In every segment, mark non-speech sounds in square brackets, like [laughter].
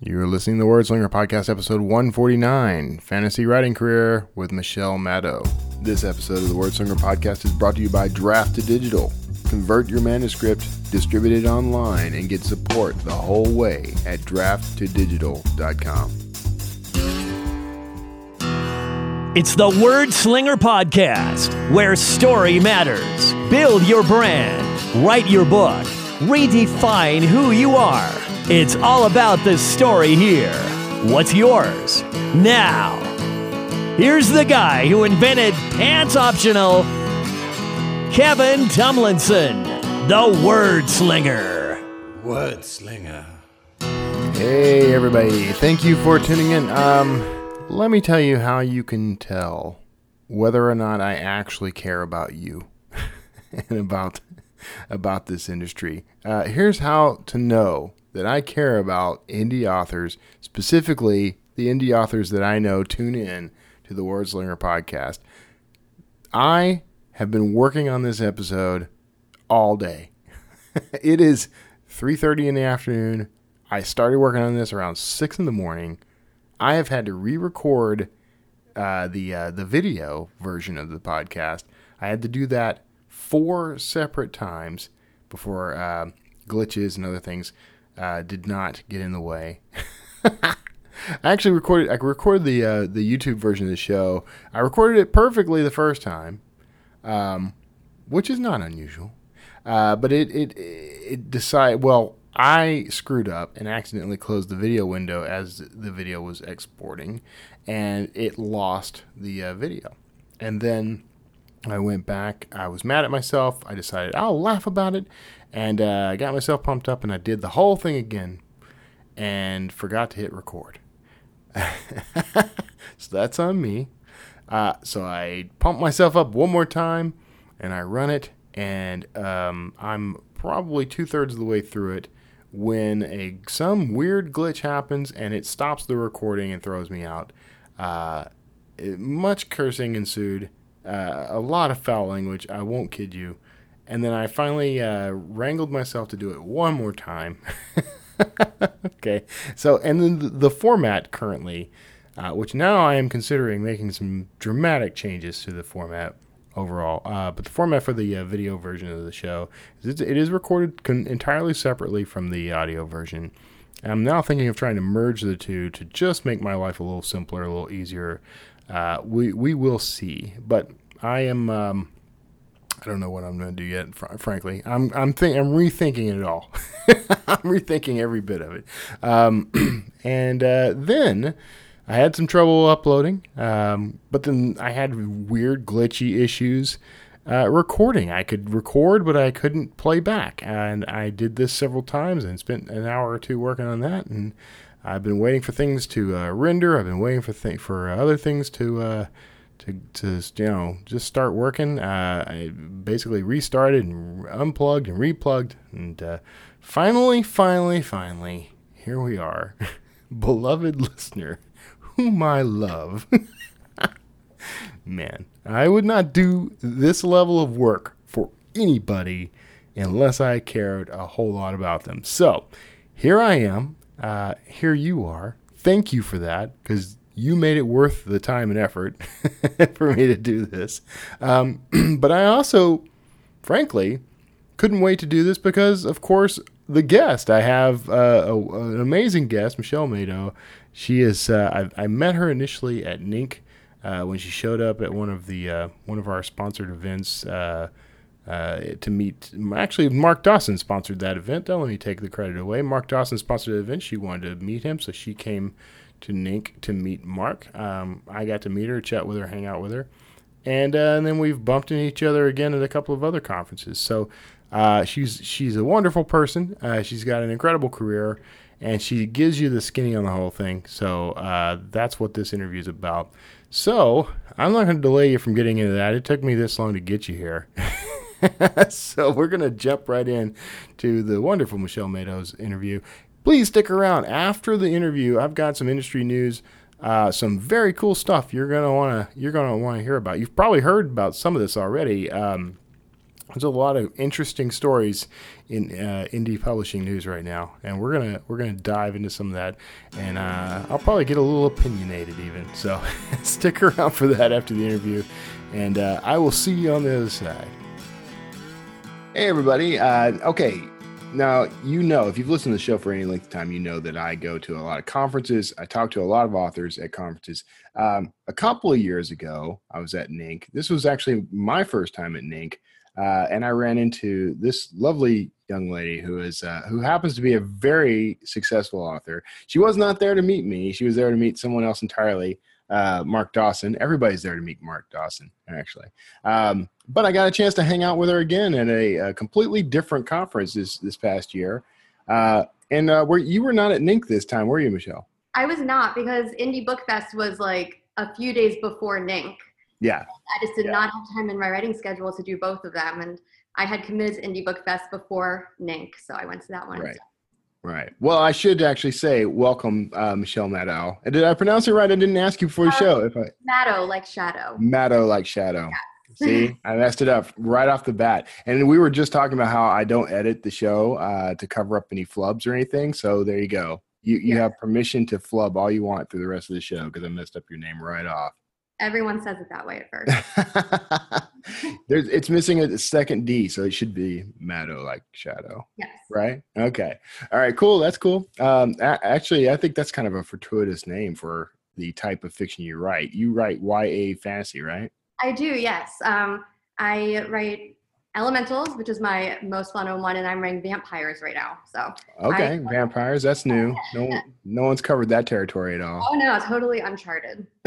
You're listening to the Wordslinger Podcast, episode 149 Fantasy Writing Career with Michelle Madow. This episode of the Wordslinger Podcast is brought to you by Draft to Digital. Convert your manuscript, distribute it online, and get support the whole way at drafttodigital.com. It's the Wordslinger Podcast, where story matters. Build your brand, write your book, redefine who you are. It's all about the story here. What's yours? Now, here's the guy who invented pants optional, Kevin Tumlinson, the Word Slinger. Word slinger. Hey, everybody. Thank you for tuning in. Um, let me tell you how you can tell whether or not I actually care about you [laughs] and about about this industry. Uh, here's how to know that I care about indie authors, specifically the indie authors that I know tune in to the Wordslinger podcast. I have been working on this episode all day. [laughs] it is 3:30 in the afternoon. I started working on this around 6 in the morning. I have had to re-record uh, the uh, the video version of the podcast. I had to do that four separate times before uh, glitches and other things uh, did not get in the way. [laughs] I actually recorded. I recorded the uh, the YouTube version of the show. I recorded it perfectly the first time, um, which is not unusual. Uh, but it it it decided. Well, I screwed up and accidentally closed the video window as the video was exporting, and it lost the uh, video. And then I went back. I was mad at myself. I decided I'll laugh about it, and uh, I got myself pumped up, and I did the whole thing again, and forgot to hit record. [laughs] so that's on me. Uh, so I pump myself up one more time, and I run it, and um, I'm probably two thirds of the way through it when a some weird glitch happens and it stops the recording and throws me out. Uh, it, much cursing ensued, uh, a lot of foul language. I won't kid you. And then I finally uh, wrangled myself to do it one more time. [laughs] okay, so and then the, the format currently, uh, which now I am considering making some dramatic changes to the format overall. Uh, but the format for the uh, video version of the show is it is recorded con- entirely separately from the audio version. And I'm now thinking of trying to merge the two to just make my life a little simpler, a little easier. Uh, we we will see, but I am. Um, I don't know what I'm going to do yet. Fr- frankly, I'm I'm think I'm rethinking it all. [laughs] I'm rethinking every bit of it. Um, [clears throat] and uh, then I had some trouble uploading, um, but then I had weird glitchy issues uh, recording. I could record, but I couldn't play back, and I did this several times and spent an hour or two working on that. And I've been waiting for things to uh, render. I've been waiting for th- for other things to uh, to to you know just start working. Uh, I basically restarted and unplugged and replugged, and uh, finally, finally, finally, here we are, [laughs] beloved listener, whom I love. [laughs] Man, I would not do this level of work for anybody unless I cared a whole lot about them. So here I am. Uh, here you are. Thank you for that because you made it worth the time and effort [laughs] for me to do this. Um, [clears throat] but I also, frankly, couldn't wait to do this because, of course, the guest I have uh, a, an amazing guest, Michelle Madow. She is. Uh, I, I, met her initially at NINC uh, when she showed up at one of the uh, one of our sponsored events uh, to meet. Actually, Mark Dawson sponsored that event. Don't let me take the credit away. Mark Dawson sponsored the event. She wanted to meet him, so she came to NINC to meet Mark. Um, I got to meet her, chat with her, hang out with her, and, uh, and then we've bumped into each other again at a couple of other conferences. So uh, she's she's a wonderful person. Uh, she's got an incredible career, and she gives you the skinny on the whole thing. So uh, that's what this interview is about. So I'm not going to delay you from getting into that. It took me this long to get you here. [laughs] [laughs] so we're going to jump right in to the wonderful Michelle Madow's interview please stick around after the interview. I've got some industry news, uh, some very cool stuff you're gonna wanna you're gonna want to hear about. You've probably heard about some of this already. Um, there's a lot of interesting stories in uh, indie publishing news right now, and we're gonna we're gonna dive into some of that, and uh, I'll probably get a little opinionated even. So [laughs] stick around for that after the interview, and uh, I will see you on the other side. Hey everybody! Uh, okay, now you know if you've listened to the show for any length of time, you know that I go to a lot of conferences. I talk to a lot of authors at conferences. Um, a couple of years ago, I was at NINC. This was actually my first time at NINC. Uh, and I ran into this lovely young lady who is uh, who happens to be a very successful author. She was not there to meet me; she was there to meet someone else entirely. Uh, Mark Dawson. Everybody's there to meet Mark Dawson, actually. Um, but I got a chance to hang out with her again at a, a completely different conference this this past year. Uh, and uh, where you were not at NINC this time, were you, Michelle? I was not because Indie Book Fest was like a few days before NINC. Yeah. I just did Yeah. not have time in my writing schedule to do both of them. And I had committed to Indie Book Fest before NINC, so I went to that one. Right. Right. Well, I should actually say welcome, uh, Michelle Madow. And Did I pronounce it right? I didn't ask you before the Uh, show. If I Madow, like shadow. Madow like shadow. See, I messed it up right off the bat. And we were just talking about how I don't edit the show uh, to cover up any flubs or anything. So there you go. You you Yeah. have permission to flub all you want through the rest of the show because I messed up your name right off. Everyone says it that way at first. [laughs] There's, it's missing a second D, so it should be Madow like shadow. yes. right? Okay. All right. Cool. That's cool. Um, a- actually, I think that's kind of a fortuitous name for the type of fiction you write. You write YA fantasy, right? I do, yes. Um, I write Elementals, which is my most well-known one, and I'm writing vampires right now. So, Okay. Vampires. That's new. No, no one's covered that territory at all. oh no, totally uncharted. [laughs]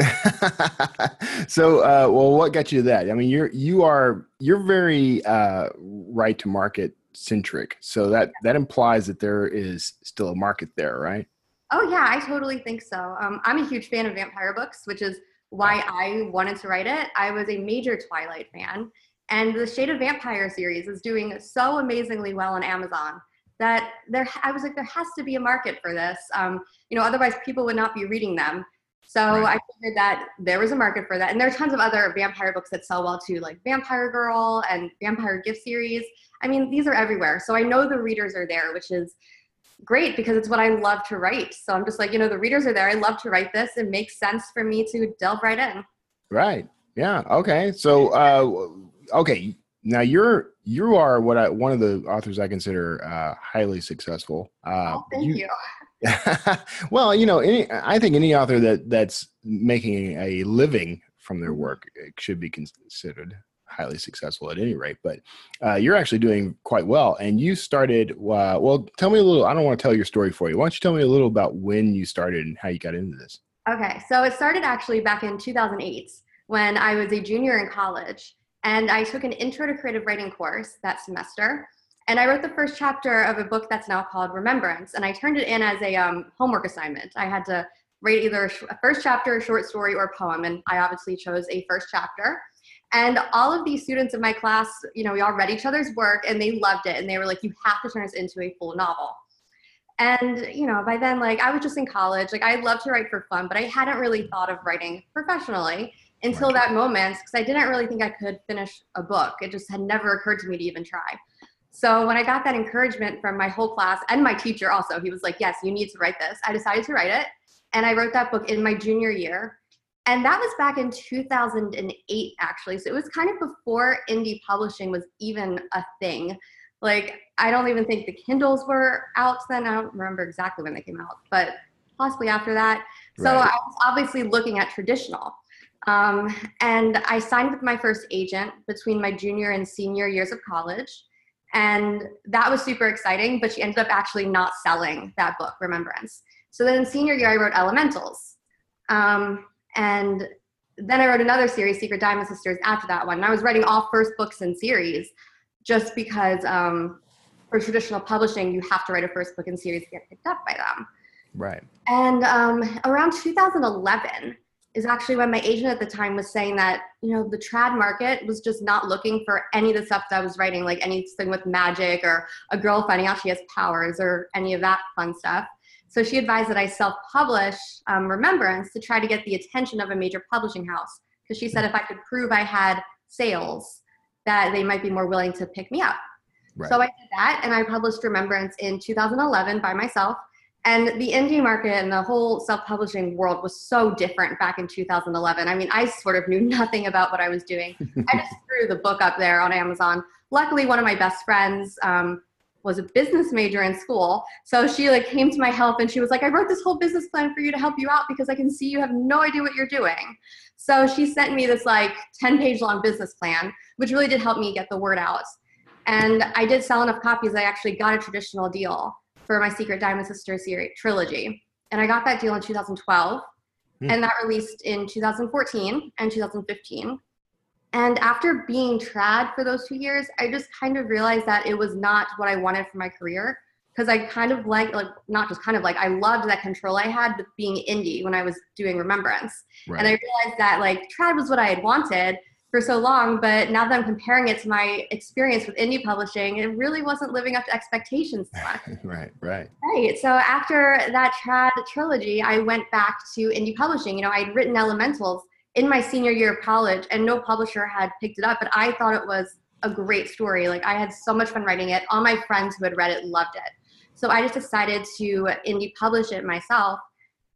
so, uh, well, what got you to that? I mean, you're you are you're very uh, right to market centric. So that that implies that there is still a market there, right? Oh yeah, I totally think so. Um, I'm a huge fan of vampire books, which is why I wanted to write it. I was a major Twilight fan, and the Shade of Vampire series is doing so amazingly well on Amazon that there. I was like, there has to be a market for this. Um, you know, otherwise people would not be reading them. So Right. I figured that there was a market for that, and there are tons of other vampire books that sell well too, like Vampire Girl and Vampire Gift Series. I mean, these are everywhere, so I know the readers are there, which is great because it's what I love to write. So I'm just like, you know, the readers are there. I love to write this. It makes sense for me to delve right in. Right. Yeah. Okay. So, uh, okay. Now you're you are what I one of the authors I consider uh, highly successful. Uh, oh, thank you. [laughs] well, you know, any, I think any author that that's making a living from their work eh, should be considered highly successful at any rate. But uh, you're actually doing quite well, and you started. Uh, well, tell me a little. I don't want to tell your story for you. Why don't you tell me a little about when you started and how you got into this? Okay, so it started actually back in 2008 when I was a junior in college, and I took an intro to creative writing course that semester. And I wrote the first chapter of a book that's now called Remembrance, and I turned it in as a um, homework assignment. I had to write either a, sh- a first chapter, a short story, or a poem, and I obviously chose a first chapter. And all of these students in my class, you know, we all read each other's work and they loved it. And they were like, you have to turn this into a full novel. And, you know, by then, like, I was just in college. Like, I love to write for fun, but I hadn't really thought of writing professionally until Right. that moment because I didn't really think I could finish a book. It just had never occurred to me to even try. So when I got that encouragement from my whole class and my teacher also, he was like, yes, you need to write this. I decided to write it. And I wrote that book in my junior year. And that was back in 2008, actually. So it was kind of before indie publishing was even a thing. Like, I don't even think the Kindles were out then. I don't remember exactly when they came out, but possibly after that. So Right. I was obviously looking at traditional. Um, and I signed with my first agent between my junior and senior years of college. And that was super exciting, but she ended up actually not selling that book, Remembrance. So then in senior year, I wrote Elementals. Um, and then I wrote another series, Secret Diamond Sisters, after that one. And I was writing all first books in series just because um, for traditional publishing, you have to write a first book in series to get picked up by them. Right. And um, around 2011 is actually when my agent at the time was saying that, you know, the trad market was just not looking for any of the stuff that I was writing, like anything with magic or a girl finding out she has powers or any of that fun stuff. So she advised that I self publish um, Remembrance to try to get the attention of a major publishing house. Because she said if I could prove I had sales, that they might be more willing to pick me up. Right. So I did that and I published Remembrance in 2011 by myself. And the indie market and the whole self publishing world was so different back in 2011. I mean, I sort of knew [laughs] nothing about what I was doing. I just [laughs] threw the book up there on Amazon. Luckily, one of my best friends um, was a business major in school. So she like came to my help and she was like, I wrote this whole business plan for you to help you out because I can see you have no idea what you're doing. So she sent me this like 10 page long business plan, which really did help me get the word out. And I did sell enough copies, I actually got a traditional deal for my Secret Diamond Sister series trilogy. And I got that deal in 2012. Hmm. And that released in 2014 and 2015. And after being trad for those two years, I just kind of realized that it was not what I wanted for my career. Because I kind of like, like not just kind of like, I loved that control I had with being indie when I was doing Remembrance. right. And I realized that like trad was what I had wanted for so long, but now that I'm comparing it to my experience with indie publishing, it really wasn't living up to expectations so [laughs] right. Right. Right. So after that trad trilogy, I went back to indie publishing. You know, I'd written Elementals in my senior year of college, and no publisher had picked it up, but I thought it was a great story. Like I had so much fun writing it. All my friends who had read it loved it. So I just decided to indie publish it myself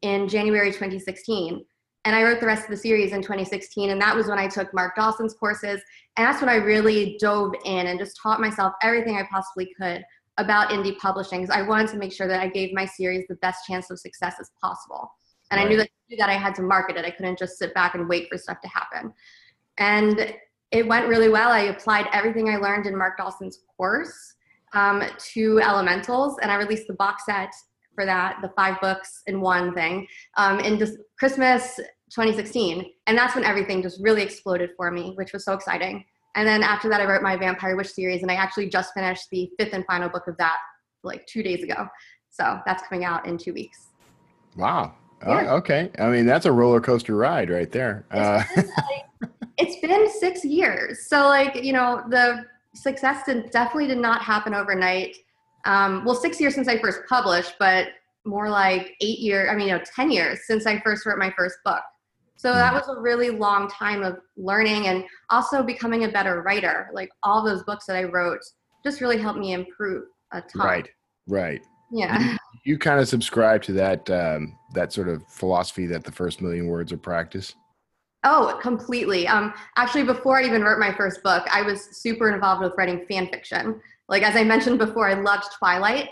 in January 2016. And I wrote the rest of the series in 2016. And that was when I took Mark Dawson's courses. And that's when I really dove in and just taught myself everything I possibly could about indie publishing because I wanted to make sure that I gave my series the best chance of success as possible. And I knew that to do that I had to market it. I couldn't just sit back and wait for stuff to happen. And it went really well. I applied everything I learned in Mark Dawson's course um, to Elementals, and I released the box set for that, the five books in one thing, um, in just Christmas 2016. And that's when everything just really exploded for me, which was so exciting. And then after that, I wrote my Vampire Witch series, and I actually just finished the fifth and final book of that like two days ago. So that's coming out in two weeks. Wow. Oh, Yeah. okay. I mean, that's a roller coaster ride right there. Uh, It's been, [laughs] like, it's been six years. So, like, you know, the success did, definitely did not happen overnight. Um, well, six years since I first published, but more like eight years, I mean, you know, 10 years since I first wrote my first book. So that was a really long time of learning and also becoming a better writer. Like all those books that I wrote just really helped me improve a ton. right. Right. Yeah. [laughs] You kind of subscribe to that um, that sort of philosophy that the first million words are practice. Oh, completely. Um, actually, before I even wrote my first book, I was super involved with writing fan fiction. Like as I mentioned before, I loved Twilight,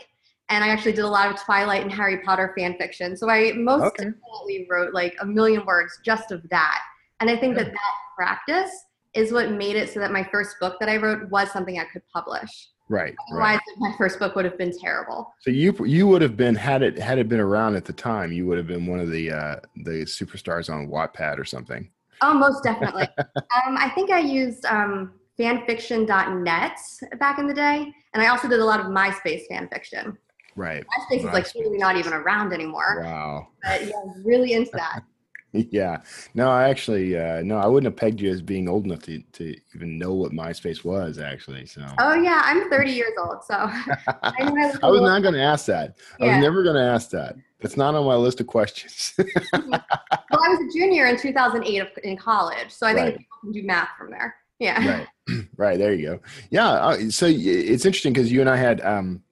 and I actually did a lot of Twilight and Harry Potter fan fiction. So I most Okay. definitely wrote like a million words just of that. And I think that that practice is what made it so that my first book that I wrote was something I could publish. Right. Right. Otherwise, my first book would have been terrible. So you you would have been had it had it been around at the time, you would have been one of the uh, the superstars on Wattpad or something. Oh, most definitely. [laughs] um, I think I used um, fanfiction.net back in the day, and I also did a lot of MySpace fanfiction. Right. MySpace is like really not even around anymore, Wow. but yeah, was really into that. [laughs] Yeah. No, I actually uh, no, I wouldn't have pegged you as being old enough to, to even know what MySpace was actually. So Oh yeah, I'm 30 years old, so [laughs] I I, a [laughs] I was not going to ask that. I was never going to ask that. It's not on my list of questions. Well, I was a junior in 2008 in college, so I think Right. people can do math from there. Yeah. [laughs] right. [clears throat] right. There you go. Yeah. Uh, so it's interesting because you and I had um,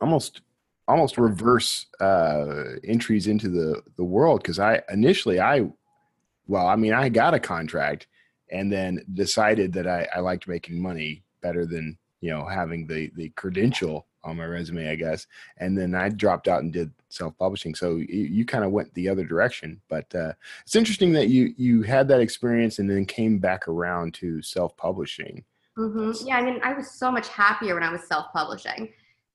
almost almost reverse uh, entries into the the world because I initially I well I mean I got a contract and then decided that I, I liked making money better than you know having the the credential on my resume I guess and then I dropped out and did self publishing so you, you kind of went the other direction but uh, it's interesting that you you had that experience and then came back around to self publishing hmm Yeah, I mean, I was so much happier when I was self-publishing.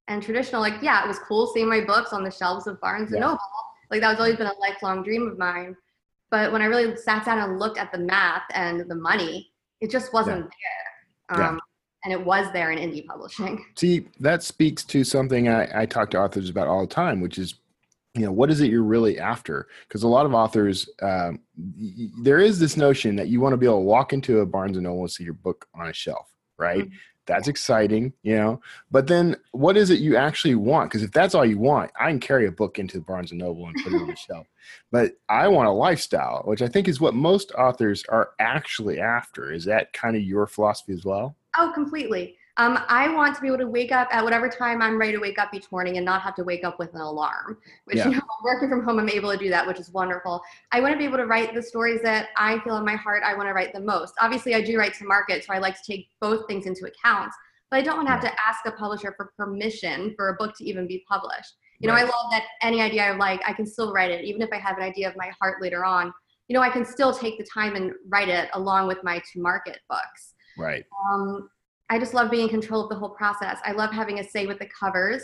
And traditional, like, yeah, it was cool seeing my books on the shelves of Barnes Yeah. and Noble. Like that was always been a lifelong dream of mine. But when I really sat down and looked at the math and the money, it just wasn't there. Yeah. And it was there in indie publishing. [laughs] See, that speaks to something I, I talk to authors about all the time, which is, you know, what is it you're really after? Because a lot of authors, um, y- there is this notion that you want to be able to walk into a Barnes and Noble and see your book on a shelf, right? Mhm. That's exciting, you know. But then, what is it you actually want? Because if that's all you want, I can carry a book into the Barnes and Noble and put it on the shelf. But I want a lifestyle, which I think is what most authors are actually after. Is that kind of your philosophy as well? Oh, completely. Um, I want to be able to wake up at whatever time I'm ready to wake up each morning and not have to wake up with an alarm. Which, Yeah. you know, working from home, I'm able to do that, which is wonderful. I want to be able to write the stories that I feel in my heart I want to write the most. Obviously, I do write to market, so I like to take both things into account. But I don't want to have to ask a publisher for permission for a book to even be published. You know, I love that any idea I like, I can still write it, even if I have an idea of my heart later on. You know, I can still take the time and write it along with my to market books. Right. Um, I just love being in control of the whole process. I love having a say with the covers.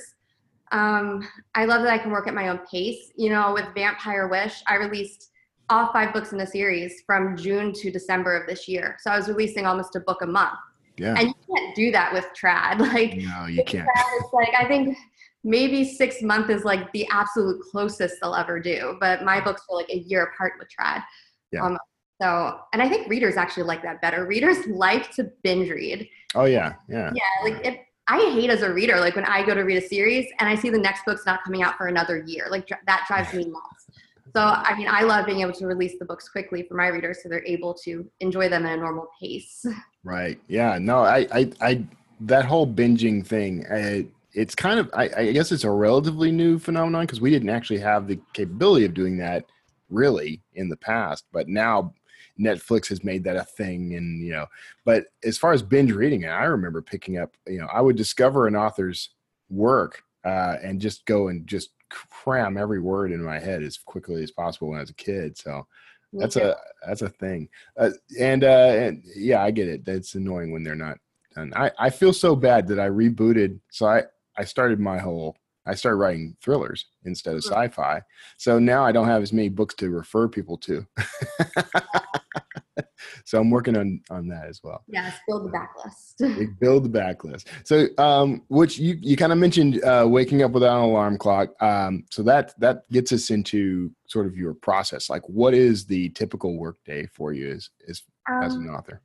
Um, I love that I can work at my own pace. You know, with Vampire Wish, I released all five books in the series from June to December of this year. So I was releasing almost a book a month. Yeah. And you can't do that with trad. [laughs] Like, no, you can't. it's like I think maybe six months is like the absolute closest they'll ever do. But my books were like a year apart with trad. Yeah. Um, so, and I think readers actually like that better. Readers [laughs] like to binge read. Oh yeah, yeah. Yeah, like if I hate as a reader, like when I go to read a series and I see the next book's not coming out for another year, like that drives me [laughs] nuts. So, I mean, I love being able to release the books quickly for my readers so they're able to enjoy them at a normal pace. [laughs] Right. Yeah. No, I, I, I, that whole binging thing, uh, it's kind of, I, I guess it's a relatively new phenomenon because we didn't actually have the capability of doing that really in the past. But now Netflix has made that a thing. And, you know, but as far as binge reading, I remember picking up, you know, I would discover an author's work uh, and just go and just cram every word in my head as quickly as possible when I was a kid. So, that's a that's a thing uh, and uh and yeah i get it that's annoying when they're not done i i feel so bad that i rebooted so i i started my whole i started writing thrillers instead of sci-fi so now i don't have as many books to refer people to [laughs] so i'm working on on that as well Yes, build the backlist. [laughs] Build the backlist. So, um, which you, you kind of mentioned uh, waking up without an alarm clock. Um, so that that gets us into sort of your process. Like, what is the typical workday for you as as, as an Um, author?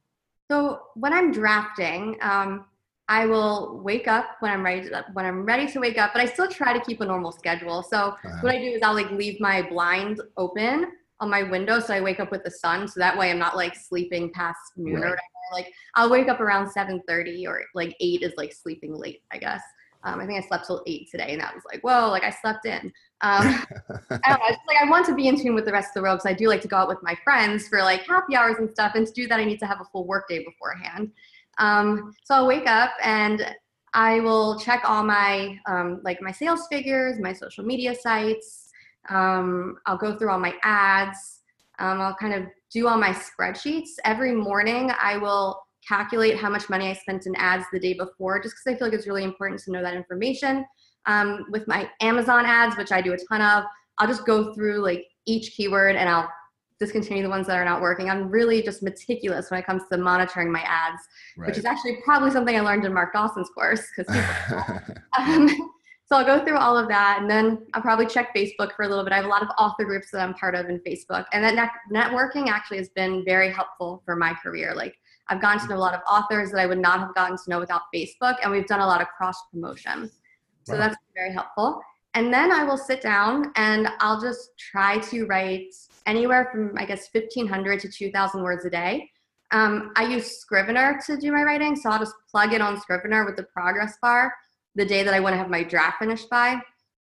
So when I'm drafting, um, I will wake up when I'm ready to, when I'm ready to wake up, but I still try to keep a normal schedule. So Uh-huh. what I do is I'll like leave my blind open on my window so I wake up with the sun. So that way I'm not like sleeping past noon Right. or whatever. Like I'll wake up around 7:30 or like eight is like sleeping late, I guess. Um, I think I slept till eight today, and that was like, whoa, like I slept in. Um, [laughs] I don't know. It's like I want to be in tune with the rest of the world because I do like to go out with my friends for like happy hours and stuff. And to do that, I need to have a full work day beforehand. Um, so I'll wake up and I will check all my um, like my sales figures, my social media sites. Um, I'll go through all my ads. Um, I'll kind of do all my spreadsheets every morning. I will calculate how much money I spent in ads the day before, just because I feel like it's really important to know that information. Um, with my Amazon ads, which I do a ton of, I'll just go through like each keyword and I'll discontinue the ones that are not working. I'm really just meticulous when it comes to monitoring my ads, which is actually probably something I learned in Mark Dawson's course because [laughs] um, so I'll go through all of that, and then I'll probably check Facebook for a little bit. I have a lot of author groups that I'm part of in Facebook, and that net- networking actually has been very helpful for my career. Like I've gotten to know a lot of authors that I would not have gotten to know without Facebook, and we've done a lot of cross promotion. So Wow. that's very helpful. And then I will sit down and I'll just try to write anywhere from I guess 1,500 to 2,000 words a day. Um, I use Scrivener to do my writing, so I'll just plug it on Scrivener with the progress bar the day that I want to have my draft finished by,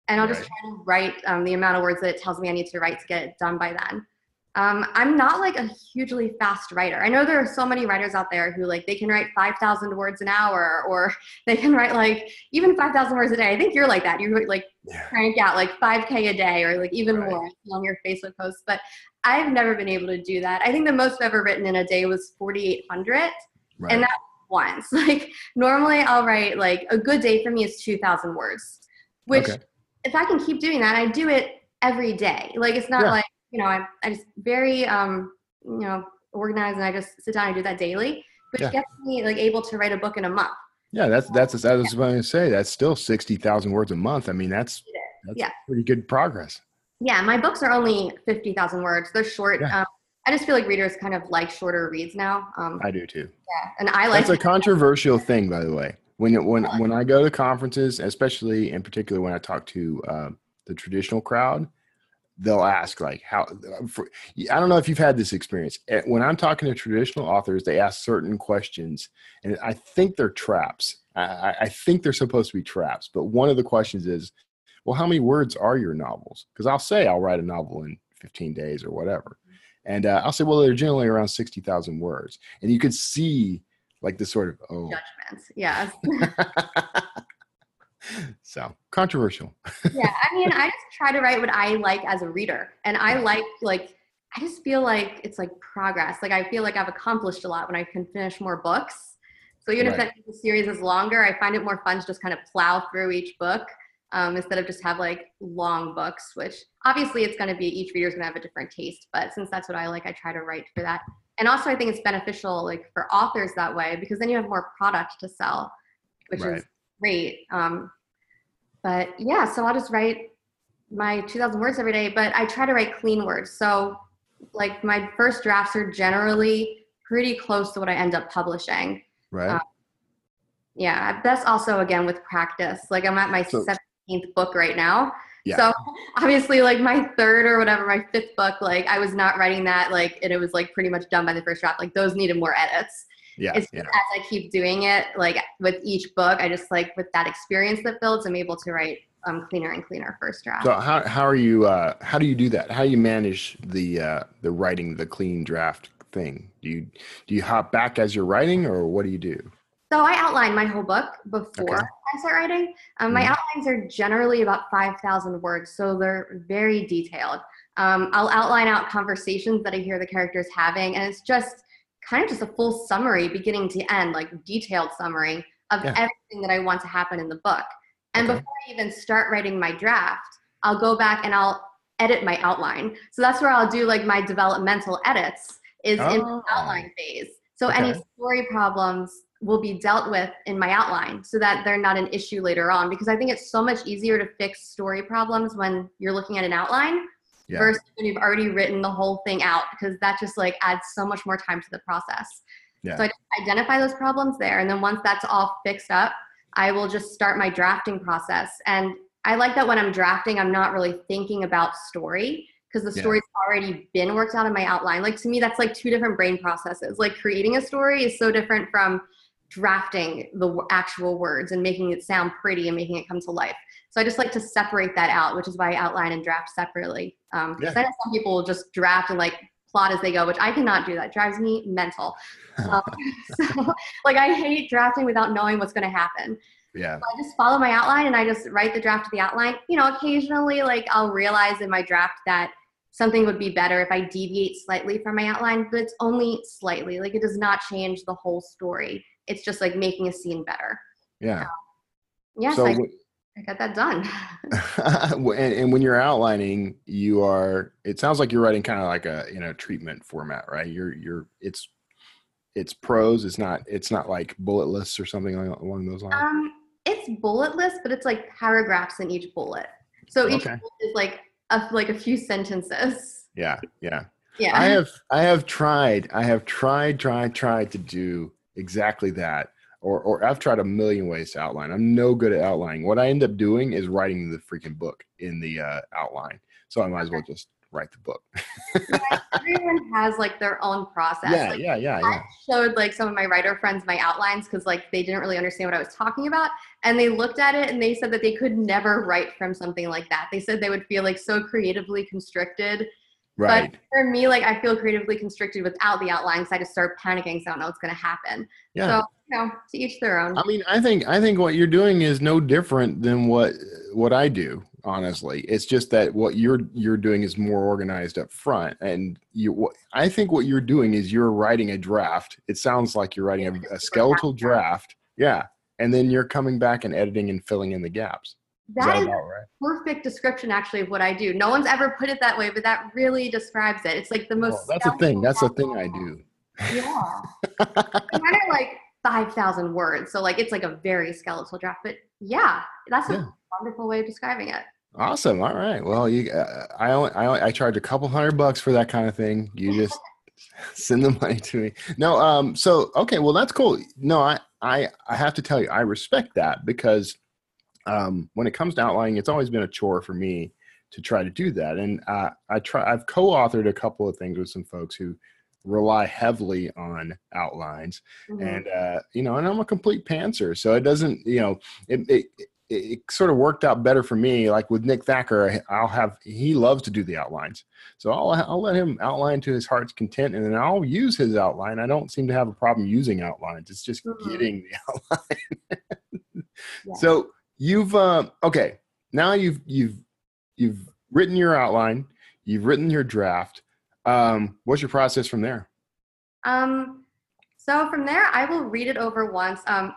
and I'll just try to write um, the amount of words that it tells me I need to write to get it done by then. Um, I'm not like a hugely fast writer. I know there are so many writers out there who like they can write 5,000 words an hour, or [laughs] they can write like even 5,000 words a day. I think you're like that. You like Yeah. crank out like 5k a day or like even Right. more on your Facebook posts. But I've never been able to do that. I think the most I've ever written in a day was 4,800 right. and that once. [laughs] Like normally I'll write like a good day for me is 2,000 words, which Okay. if I can keep doing that, I do it every day. Like it's not Yeah. like, you know, I, I just very, um, you know, organized and I just sit down and do that daily, which Yeah. gets me like able to write a book in a month. yeah, that's that's as I was going to say that's still sixty thousand words a month. I mean, that's that's Yeah. pretty good progress. Yeah, my books are only 50,000 words. They're short. Yeah. Um, I just feel like readers kind of like shorter reads now. Um, I do too. yeah, and I like It's a controversial thing, by the way. When it, when when I go to conferences, especially in particular when I talk to uh, the traditional crowd, they'll ask like how. For, I don't know if you've had this experience. Eh, When I'm talking to traditional authors, they ask certain questions, and I think they're traps. I, I- I think they're supposed to be traps. But one of the questions is, well, how many words are your novels? Because I'll say I'll write a novel in 15 days or whatever, and uh, I'll say, well, they're generally around 60,000 words, and you could see like this sort of oh judgments. Yeah, [laughs] so controversial yeah. I mean, I just try to write what I like as a reader, and I like like I just feel like it's like progress. Like I feel like I've accomplished a lot when I can finish more books. So even if Right. that series is longer, I find it more fun to just kind of plow through each book um, instead of just have like long books. Which obviously it's going to be each reader's going to have a different taste, but since that's what I like, I try to write for that. And also, I think it's beneficial like for authors that way because then you have more product to sell, which Right. is great. Um, but yeah, so I'll just write my 2,000 words every day, but I try to write clean words. So, like, my first drafts are generally pretty close to what I end up publishing. right Uh, Yeah, that's also again with practice. Like, I'm at my So- 17th book right now. Yeah. So, [laughs] obviously, like, my third or whatever, my fifth book, like, I was not writing that, like, and it was like pretty much done by the first draft. Like, those needed more edits yeah it's yeah as I keep doing it, like with each book, I just like with that experience that builds, I'm able to write um, cleaner and cleaner first draft. so how, how are you uh how do you do that how do you manage the uh the writing the clean draft thing do you do you hop back as you're writing or what do you do So I outline my whole book before Okay. I start writing. Um, my Mhm. outlines are generally about 5,000 words, so they're very detailed. Um, I'll outline out conversations that I hear the characters having, and it's just kind of just a full summary, beginning to end, like detailed summary of Yeah. everything that I want to happen in the book. And Okay. before I even start writing my draft, I'll go back and I'll edit my outline. So that's where I'll do like my developmental edits is in the Oh. outline phase. So Okay. any story problems will be dealt with in my outline so that they're not an issue later on because I think it's so much easier to fix story problems when you're looking at an outline yeah versus when you've already written the whole thing out because that just like adds so much more time to the process. Yeah. So I identify those problems there and then once that's all fixed up, I will just start my drafting process. And I like that when I'm drafting, I'm not really thinking about story because the Yeah. story's already been worked out in my outline. Like to me, that's like two different brain processes. Like creating a story is so different from drafting the actual words and making it sound pretty and making it come to life. So I just like to separate that out, which is why I outline and draft separately. Um, Yeah. I know some people will just draft and like plot as they go, which I cannot do. That drives me mental. [laughs] Um, [laughs] so, like I hate drafting without knowing what's going to happen. yeah I just follow my outline and I just write the draft of the outline. You know, occasionally, like I'll realize in my draft that something would be better if I deviate slightly from my outline, but it's only slightly. Like it does not change the whole story. It's just like making a scene better. yeah Yes, so I, w- I got that done. [laughs] and, and when you're outlining you are it sounds like you're writing kind of like a you know treatment format right you're you're it's it's prose it's not it's not like bullet lists or something along, along those lines um, it's bulletless, but it's like paragraphs in each bullet. So each Okay. bullet is like a, like a few sentences. yeah yeah Yeah. I have I have tried I have tried tried tried to do exactly that or or I've tried a million ways to outline. I'm no good at outlining. What I end up doing is writing the freaking book in the uh, outline. So I might as well just write the book. Everyone has like their own process. yeah, Like, yeah, yeah, I yeah. showed like some of my writer friends my outlines because like they didn't really understand what I was talking about, and they looked at it and they said that they could never write from something like that. They said they would feel like so creatively constricted. Right. But for me, like I feel creatively constricted without the outlines. I just start panicking, so I don't know what's going to happen. Yeah. So you know, to each their own. I mean, I think I think what you're doing is no different than what what I do. Honestly, it's just that what you're you're doing is more organized up front, and you. What, I think what you're doing is you're writing a draft. It sounds like you're writing a, a skeletal draft, yeah, and then you're coming back and editing and filling in the gaps. That is about right? perfect description actually of what I do. No one's ever put it that way, but that really describes it. It's like the most. That's a thing. That's a thing I do. Yeah. [laughs] Mine are like 5,000 words. So, like, it's like a very skeletal draft. But yeah, that's Yeah. a wonderful way of describing it. Awesome. All right. Well, you, uh, I only, I only, I charge a couple hundred bucks for that kind of thing. You [laughs] just, Send the money to me. No, um, so okay, well that's cool. No, I I I have to tell you, I respect that because um when it comes to outlining, it's always been a chore for me to try to do that. And uh, I try I've co-authored a couple of things with some folks who rely heavily on outlines Mhm. and uh you know and i'm a complete pantser so it doesn't you know it, it it sort of worked out better for me like with nick thacker i'll have he loves to do the outlines so i'll i'll let him outline to his heart's content and then i'll use his outline i don't seem to have a problem using outlines it's just Mhm. getting the [laughs] outline Yeah. so you've uh okay now you've you've you've written your outline you've written your draft um what's your process from there Um, so from there, I will read it over once. Um,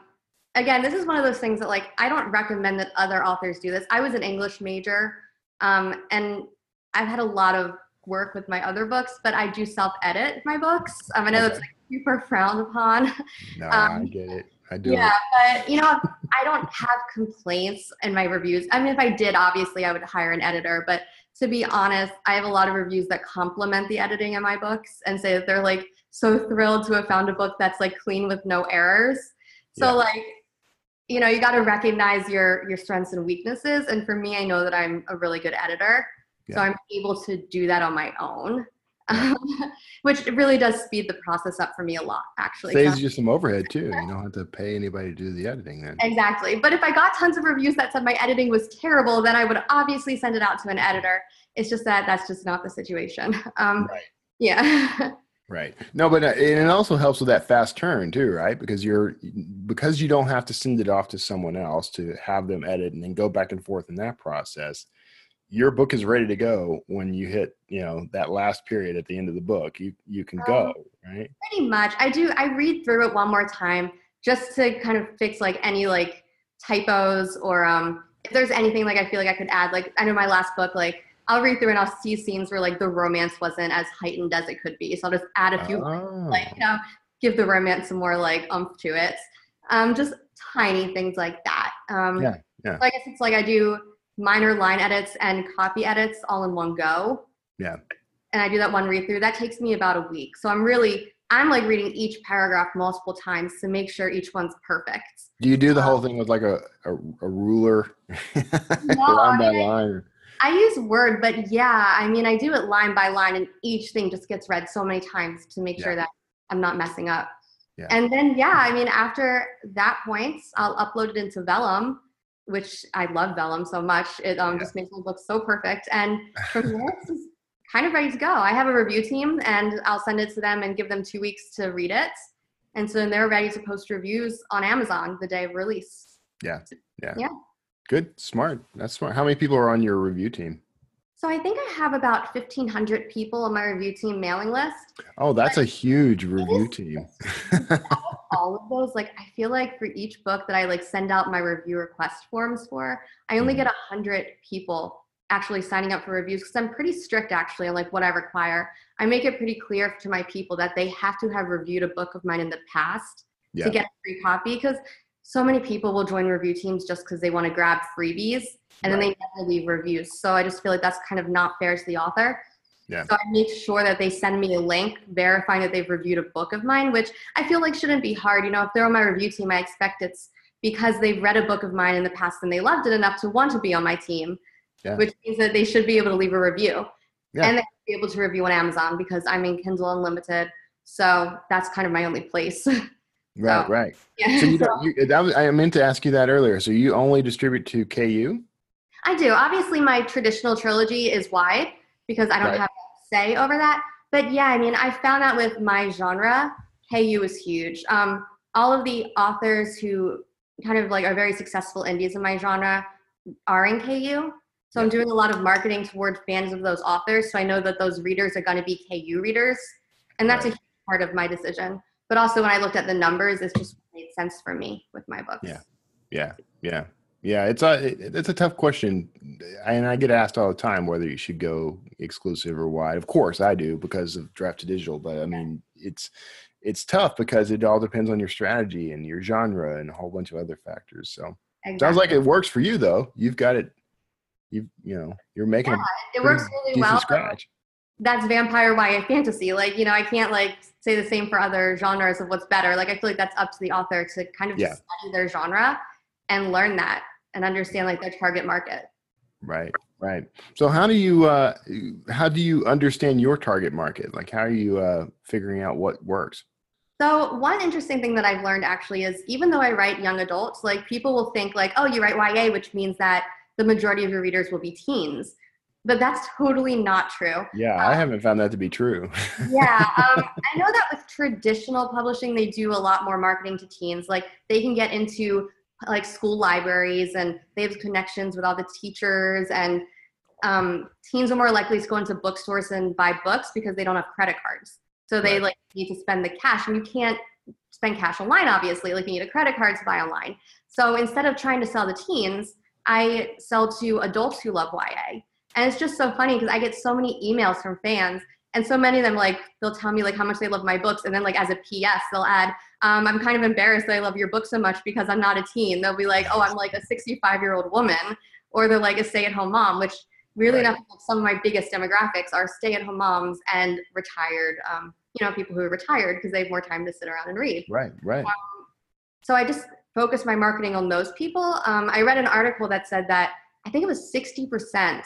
again, this is one of those things that like I don't recommend that other authors do this. I was an English major, um, and I've had a lot of work with my other books, but I do self-edit my books. Um, I know that's like super frowned upon. no [laughs] i Um, get it i do Yeah, but you know, I don't have complaints in my reviews. I mean, if I did, obviously, I would hire an editor. But to be honest, I have a lot of reviews that compliment the editing in my books and say that they're like so thrilled to have found a book that's like clean with no errors. So Yeah. like, you know, you got to recognize your your strengths and weaknesses. And for me, I know that I'm a really good editor, so I'm able to do that on my own. [laughs] Which really does speed the process up for me a lot, actually. saves you some overhead too. [laughs] You don't have to pay anybody to do the editing then. Exactly. But if I got tons of reviews that said my editing was terrible, then I would obviously send it out to an editor. It's just that that's just not the situation. [laughs] Um, Right. Yeah. Right. No, but uh, and it also helps with that fast turn too, right? Because you're because you don't have to send it off to someone else to have them edit and then go back and forth in that process. Your book is ready to go when you hit, you know, that last period at the end of the book. You you can go, right? Pretty much. I do. I read through it one more time just to kind of fix like any like typos or um, if there's anything like I feel like I could add. Like I know my last book, like I'll read through and I'll see scenes where like the romance wasn't as heightened as it could be. So I'll just add a few Oh, like you know give the romance some more like umph to it um just tiny things like that um Yeah, yeah. so i guess it's like i do minor line edits and copy edits all in one go. Yeah. and i do that one read through that takes me about a week. So i'm really i'm like reading each paragraph multiple times to make sure each one's perfect. Do you do the whole Um, thing with like a a, a ruler, [laughs] No, line by I mean, I- line? i use word but yeah i mean i do it line by line and each thing just gets read so many times to make sure that i'm not messing up. Yeah. and then yeah i mean after that point i'll upload it into vellum which i love vellum so much it um, Yeah. just makes my book so perfect and [laughs] from there it's kind of ready to go i have a review team and i'll send it to them and give them two weeks to read it and so then they're ready to post reviews on amazon the day of release Yeah. Yeah. Yeah. Good, smart. That's smart. How many people are on your review team? so i think i have about 1500 people on my review team mailing list Oh, that's a huge review team. [laughs] all of those like i feel like for each book that i like send out my review request forms for i only Mhm. get a hundred people actually signing up for reviews because i'm pretty strict actually on like what i require i make it pretty clear to my people that they have to have reviewed a book of mine in the past Yeah. to get a free copy because so many people will join review teams just because they want to grab freebies and then they never leave reviews so i just feel like that's kind of not fair to the author Yeah. so I make sure that they send me a link verifying that they've reviewed a book of mine, which I feel like shouldn't be hard. You know, if they're on my review team, I expect it's because they've read a book of mine in the past and they loved it enough to want to be on my team, Yeah. which means that they should be able to leave a review. Yeah. And they should be able to review on Amazon because I'm in Kindle Unlimited. So that's kind of my only place. [laughs] Right, So- right. yeah. So you, So- don't, you that was, I meant to ask you that earlier. So you only distribute to KU? I do. Obviously, my traditional trilogy is wide because I don't Right. have say over that. But yeah, I mean, I found out with my genre, KU is huge. Um, all of the authors who kind of like are very successful indies in my genre are in KU. So I'm doing a lot of marketing toward fans of those authors. So I know that those readers are going to be KU readers. And that's a huge part of my decision. But also when I looked at the numbers, it's just made sense for me with my books. Yeah. Yeah, yeah, yeah. It's a it- it's a tough question, and I get asked all the time whether you should go exclusive or wide. Of course, I do because of draft to digital. But I mean, it's it's tough because it all depends on your strategy and your genre and a whole bunch of other factors. So Exactly. sounds like it works for you though. You've got it. You you know you're making a it works really well. scratch. that's vampire YA fantasy. Like, you know, I can't like say the same for other genres of what's better. Like, I feel like that's up to the author to kind of Yeah. study their genre and learn that and understand like their target market. Right, right. So how do you uh, how do you understand your target market? Like, how are you uh, figuring out what works? So one interesting thing that I've learned actually is even though I write young adults, like people will think like, oh, you write YA, which means that the majority of your readers will be teens. But that's totally not true. Yeah, I haven't found that to be true. yeah, [laughs] um, I know that with traditional publishing, they do a lot more marketing to teens. Like they can get into like school libraries, and they have connections with all the teachers. And um, teens are more likely to go into bookstores and buy books because they don't have credit cards. So they Right. like need to spend the cash, and you can't spend cash online. Obviously, like you need a credit card to buy online. So instead of trying to sell to teens, I sell to adults who love YA. And it's just so funny because I get so many emails from fans and so many of them like they'll tell me like how much they love my books and then like as a ps they'll add um, i'm kind of embarrassed that i love your book so much because i'm not a teen they'll be like oh i'm like a 65 year old woman or they're like a stay-at-home mom which really Right. enough some of my biggest demographics are stay-at-home moms and retired um, you know people who are retired because they have more time to sit around and read right, right. so I just focused my marketing on those people. Um, I read an article that said that I think it was 60%,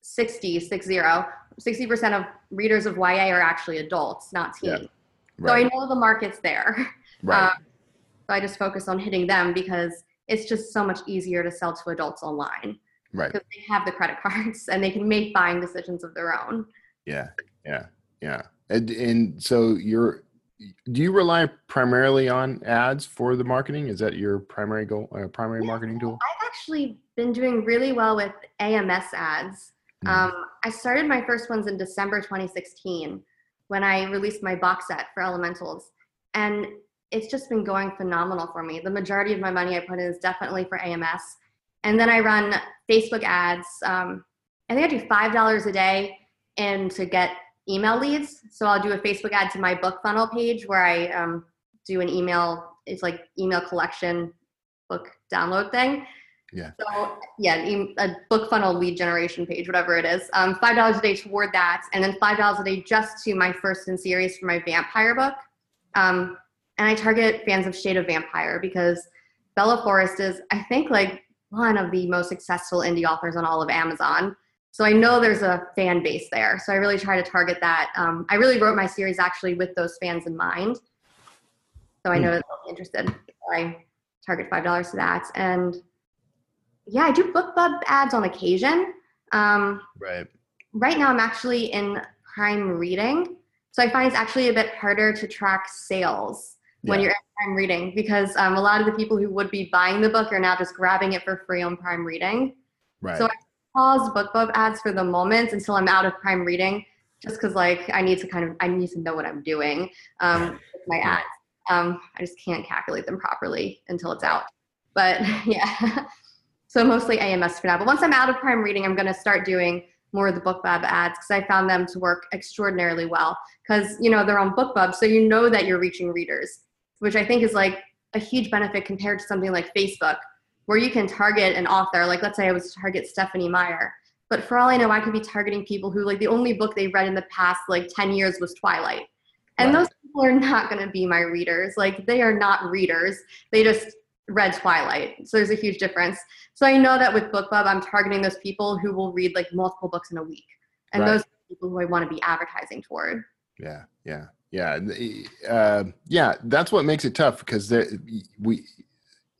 60, 60, 60% of readers of YA are actually adults, not Yeah, So I know the market's there. [laughs] right. Um, so I just focus on hitting them because it's just so much easier to sell to adults online right. because they have the credit [laughs] cards and they can make buying decisions of their own. Yeah, yeah, yeah. And, and so you're, do you rely primarily on ads for the marketing? Is that your primary goal, uh, primary marketing tool? I've actually been doing really well with AMS ads. Mm. Um, I started my first ones in December 2016 when I released my box set for Elementals. And it's just been going phenomenal for me. The majority of my money I put in is definitely for AMS. And then I run Facebook ads. Um, I think I do $5 a day and to get email leads. So I'll do a Facebook ad to my book funnel page where I um, do an email, it's like email collection book download thing. Yeah. So yeah, a book funnel lead generation page, whatever it is. Um, five dollars a day toward that, and then five dollars a day just to my first in series for my vampire book. Um, and I target fans of Shade of Vampire because Bella Forrest is, I think, like one of the most successful indie authors on all of Amazon. So I know there's a fan base there. So I really try to target that. Um, I really wrote my series actually with those fans in mind. So I know that they'll be interested. I target five dollars to that, and yeah, I do BookBub ads on occasion. Um, Right. right now, I'm actually in Prime Reading, so I find it's actually a bit harder to track sales when Yeah. you're in Prime Reading because um, a lot of the people who would be buying the book are now just grabbing it for free on Prime Reading. Right. So I pause BookBub ads for the moment until I'm out of Prime Reading, just because like I need to kind of I need to know what I'm doing um, [laughs] with my ads. Um, I just can't calculate them properly until it's out. But [laughs] yeah, so mostly AMS for now. But once I'm out of Prime Reading, I'm going to start doing more of the BookBub ads because I found them to work extraordinarily well. Because you know they're on BookBub, so you know that you're reaching readers, which I think is like a huge benefit compared to something like Facebook, where you can target an author. Like let's say I was to target Stephenie Meyer, but for all I know, I could be targeting people who like the only book they read in the past like 10 years was Twilight. And Right. those people are not going to be my readers. Like they are not readers. They just read Twilight. So there's a huge difference. So I know that with BookBub, I'm targeting those people who will read like multiple books in a week. And Right. those are people who I want to be advertising toward. Yeah, yeah, yeah, uh, yeah. That's what makes it tough because there, we,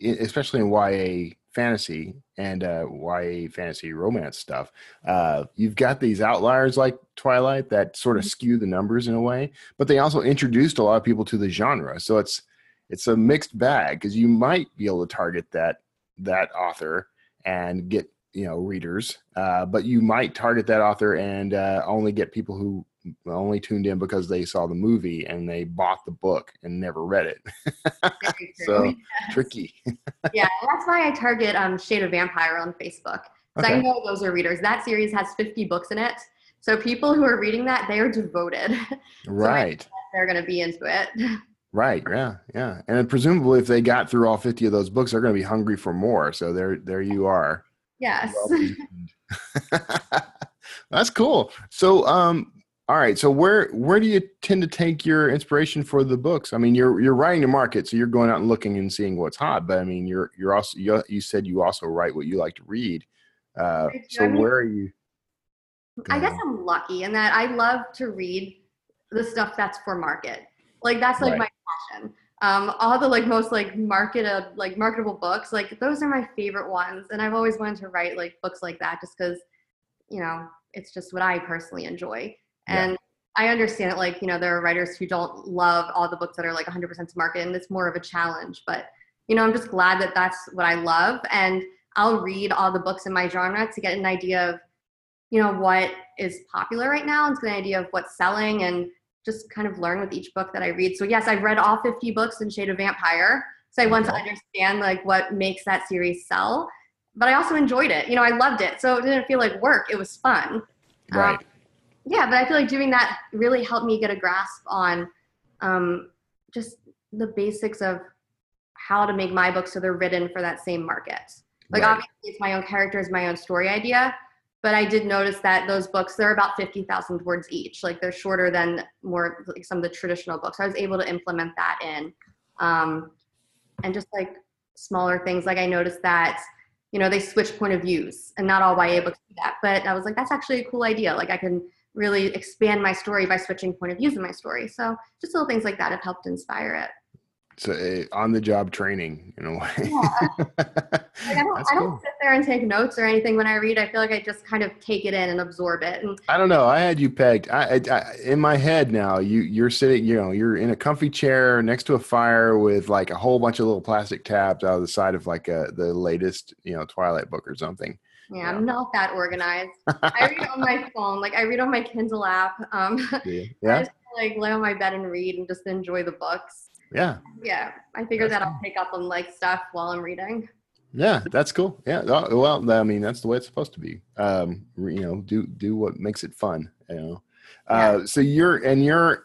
especially in YA fantasy and uh, YA fantasy romance stuff, uh, you've got these outliers like Twilight that sort of skew the numbers in a way, but they also introduced a lot of people to the genre, so it's it's a mixed bag because you might be able to target that that author and get you know readers uh, but you might target that author and uh, only get people who only tuned in because they saw the movie and they bought the book and never read it [laughs] so [laughs] tricky [laughs] yeah, that's why I target um, Shade of Vampire on Facebook. Because I know those are readers. That series has 50 books in it. So people who are reading that, they are devoted. right They're going to be into it. Right yeah yeah and presumably if they got through all 50 of those books they're going to be hungry for more so there there you are Yes. [laughs] That's cool so um All right. So where where do you tend to take your inspiration for the books? I mean, you're you're writing to market, so you're going out and looking and seeing what's hot. But I mean, you're you're also you, you said you also write what you like to read. Uh, so I mean- where are you? I guess I'm lucky in that I love to read the stuff that's for market. Like that's like Right. my passion. Um, all the like most like marketed like marketable books, like those are my favorite ones. And I've always wanted to write like books like that just because, you know, it's just what I personally enjoy. Yeah. And I understand it like, you know, there are writers who don't love all the books that are like 100% to market and it's more of a challenge. But, you know, I'm just glad that that's what I love. And I'll read all the books in my genre to get an idea of, you know, what is popular right now and to get an idea of what's selling and just kind of learn with each book that I read. So yes, I've read all 50 books in Shade of Vampire. So I want to understand like what makes that series sell. But I also enjoyed it. You know, I loved it. So it didn't feel like work. It was fun. Right. Um, yeah, but I feel like doing that really helped me get a grasp on um, just the basics of how to make my books so they're written for that same market. Like Right. obviously it's my own characters, my own story idea, but I did notice that those books they're about fifty thousand words each. Like they're shorter than more like some of the traditional books. I was able to implement that in, um, and just like smaller things. Like I noticed that you know they switch point of views, and not all YA books do that. But I was like, that's actually a cool idea. Like I can really expand my story by switching point of views in my story. So just little things like that have helped inspire it. So uh, on the job training in a way. Like I [laughs] don't, I don't cool. sit there and take notes or anything when I read. I feel like I just kind of take it in and absorb it. And I don't know. I had you pegged. I, I, I in my head now. You you're sitting. You know, you're in a comfy chair next to a fire with like a whole bunch of little plastic tabs out of the side of like a, the latest you know Twilight book or something. yeah, I'm not that organized. I read on my [laughs] phone. Like I read on my Kindle app. Um, [laughs] Yeah. I just like lay on my bed and read and just enjoy the books. Yeah. Yeah, I figure That's that I'll pick up on like stuff while I'm reading. Yeah. That's cool. Yeah. Well, I mean, that's the way it's supposed to be. Um, you know, do do what makes it fun. You know. Uh, so you're and you're.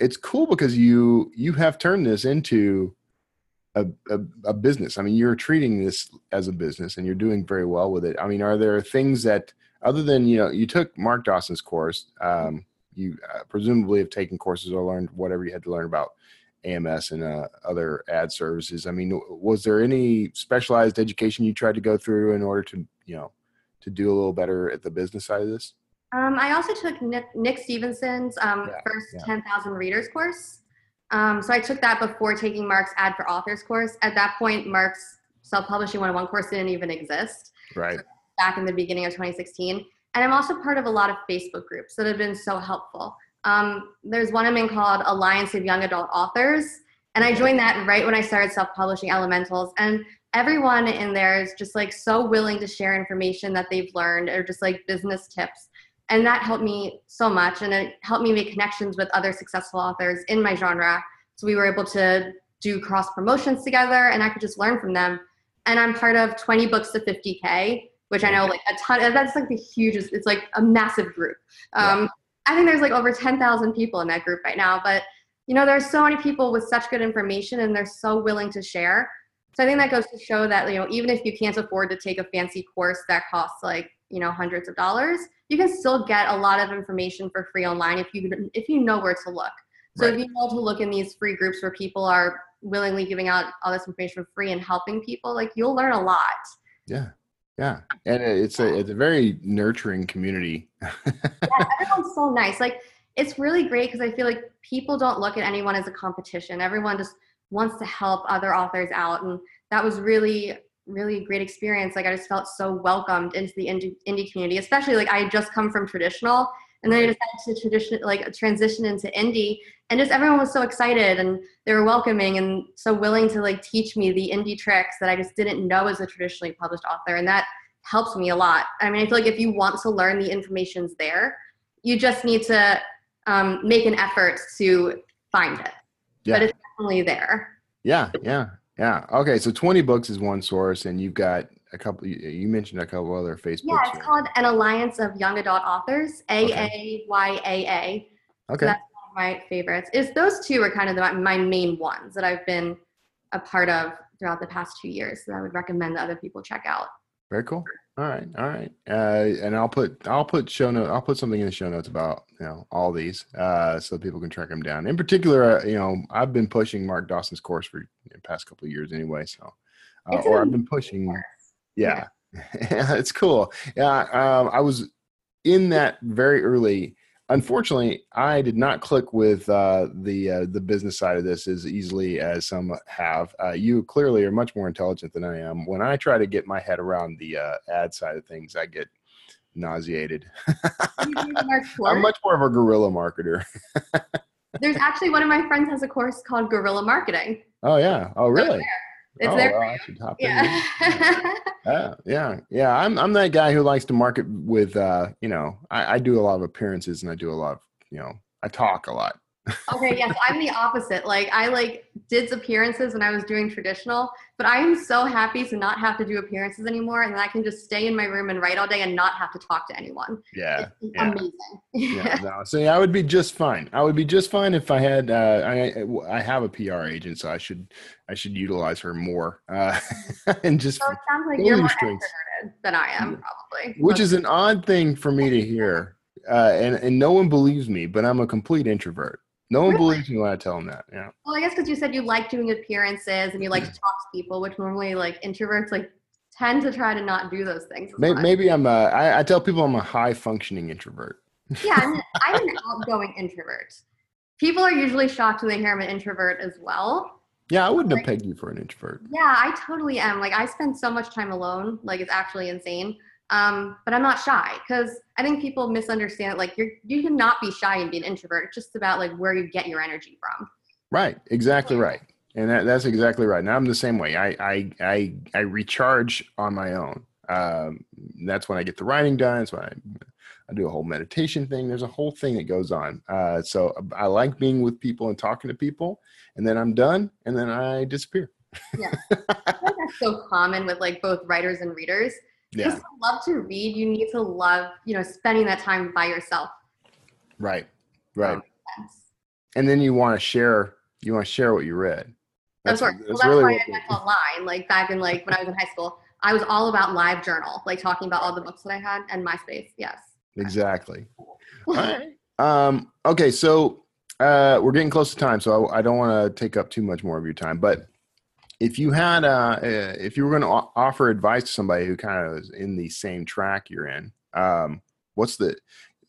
It's cool because you you have turned this into a, a, a business. I mean, you're treating this as a business and you're doing very well with it. I mean, are there things that, other than, you know, you took Mark Dawson's course, um, you uh, presumably have taken courses or learned whatever you had to learn about AMS and uh, other ad services. I mean, was there any specialized education you tried to go through in order to, you know, to do a little better at the business side of this? Um, I also took Nick, Nick Stephenson's um, Yeah, first yeah. 10,000 readers course. Um, so I took that before taking Mark's Ad for Authors course. At that point, Mark's Self Publishing 101 course didn't even exist Right. back in the beginning of 2016. And I'm also part of a lot of Facebook groups that have been so helpful. Um, there's one I'm in called Alliance of Young Adult Authors. And I joined that right when I started self publishing Elementals. And everyone in there is just like so willing to share information that they've learned or just like business tips. And that helped me so much. And it helped me make connections with other successful authors in my genre. So we were able to do cross promotions together and I could just learn from them. And I'm part of 20 books to 50K, which I know like a ton, that's like the hugest, it's like a massive group. Um, I think there's like over 10,000 people in that group right now. But, you know, there's so many people with such good information and they're so willing to share. So I think that goes to show that, you know, even if you can't afford to take a fancy course that costs like, you know, hundreds of dollars, you can still get a lot of information for free online if you if you know where to look. So Right. if you know to look in these free groups where people are willingly giving out all this information for free and helping people, like you'll learn a lot. Yeah. Yeah. And it's a, it's a very nurturing community. yeah, [laughs] everyone's so nice. Like it's really great because I feel like people don't look at anyone as a competition. Everyone just wants to help other authors out, and that was really, really a great experience. Like I just felt so welcomed into the indie, indie community, especially like I had just come from traditional, and then I decided to tradition like transition into indie, and just everyone was so excited and they were welcoming and so willing to like teach me the indie tricks that I just didn't know as a traditionally published author, and that helps me a lot. I mean, I feel like if you want to learn, the information's there. You just need to um, make an effort to find it. Yeah. But it's definitely there. Yeah, yeah, yeah. Okay, so twenty books is one source, and you've got a couple. You mentioned a couple other Facebook. Yeah, it's called an alliance of young adult authors, A A Y A A. Okay, That's one of my favorites. Is those two are kind of the, my main ones that I've been a part of throughout the past two years that I would recommend that other people check out. very cool. All right, all right, uh, and I'll put I'll put show note I'll put something in the show notes about you know all these uh, so people can track them down. In particular, uh, you know I've been pushing Mark Dawson's course for the past couple of years anyway, so uh, or I've been pushing. Course. Yeah, [laughs] [laughs] it's cool. Yeah, um, I was in that very early. Unfortunately, I did not click with uh, the uh, the business side of this as easily as some have. Uh, you clearly are much more intelligent than I am. When I try to get my head around the uh, ad side of things, I get nauseated. You do Mark's [laughs] I'm much more of a guerrilla marketer. There's actually one of my friends has a course called Guerrilla Marketing. Oh yeah. Oh really? It's oh, there. well, I should hop in. [laughs] Yeah. Yeah, yeah, yeah. I'm I'm that guy who likes to market with uh, you know, I, I do a lot of appearances and I do a lot of, you know, I talk a lot. Okay, yes, I'm the opposite. Like I like did appearances when I was doing traditional, but I am so happy to not have to do appearances anymore and I can just stay in my room and write all day and not have to talk to anyone. Yeah. It's yeah. amazing. yeah, [laughs] no. So yeah, I would be just fine. I would be just fine if I had. Uh, I I have a PR agent, so I should I should utilize her more uh, [laughs] and just So it sounds like you're more extroverted than I am, probably. which is an odd thing for me to hear, uh, and and no one believes me, but I'm a complete introvert. No one Really? believes me when I tell them that. Yeah, well, I guess because you said you like doing appearances and you like to talk to people, which normally like introverts like tend to try to not do those things. maybe, maybe I'm. A, I, I tell people I'm a high functioning introvert. yeah, I'm, [laughs] I'm an outgoing introvert. People are usually shocked when they hear I'm an introvert as well. Yeah, I wouldn't have pegged you for an introvert. Yeah, I totally am. Like I spend so much time alone, like it's actually insane. Um, but I'm not shy because I think people misunderstand. Like you're you cannot be shy and be an introvert. It's just about like where you get your energy from. Right, exactly right, and that, that's exactly right. Now I'm the same way. I I I, I recharge on my own. Um, that's when I get the writing done. That's when I, I do a whole meditation thing. There's a whole thing that goes on. Uh, so I like being with people and talking to people, and then I'm done, and then I disappear. yeah, [laughs] I like that's so common with like both writers and readers. Yeah, Just to love to read, you need to love, you know, spending that time by yourself. right, right. And then you want to share. You want to share what you read. Of course. Well, that's that's really why I went online. Like back in like when I was in high school, I was all about live journal, like talking about all the books that I had and MySpace. Yes. Exactly. [laughs] All right. Um, okay, so uh, we're getting close to time, so I, I don't want to take up too much more of your time. But if you had, uh, uh, if you were going to offer advice to somebody who kind of is in the same track you're in, um, what's the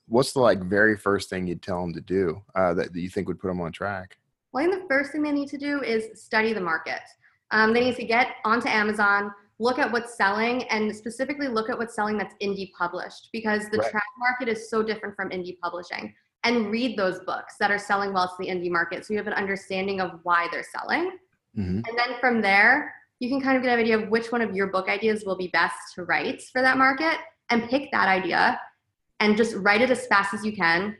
what's the like very first thing you'd tell them to do uh, that, that you think would put them on track? Well, I think the first thing they need to do is study the market. Um, they need to get onto Amazon, look at what's selling, and specifically look at what's selling that's indie published because the Right. trad market is so different from indie publishing. And read those books that are selling well to the indie market so you have an understanding of why they're selling. Mm-hmm. And then from there, you can kind of get an idea of which one of your book ideas will be best to write for that market and pick that idea and just write it as fast as you can.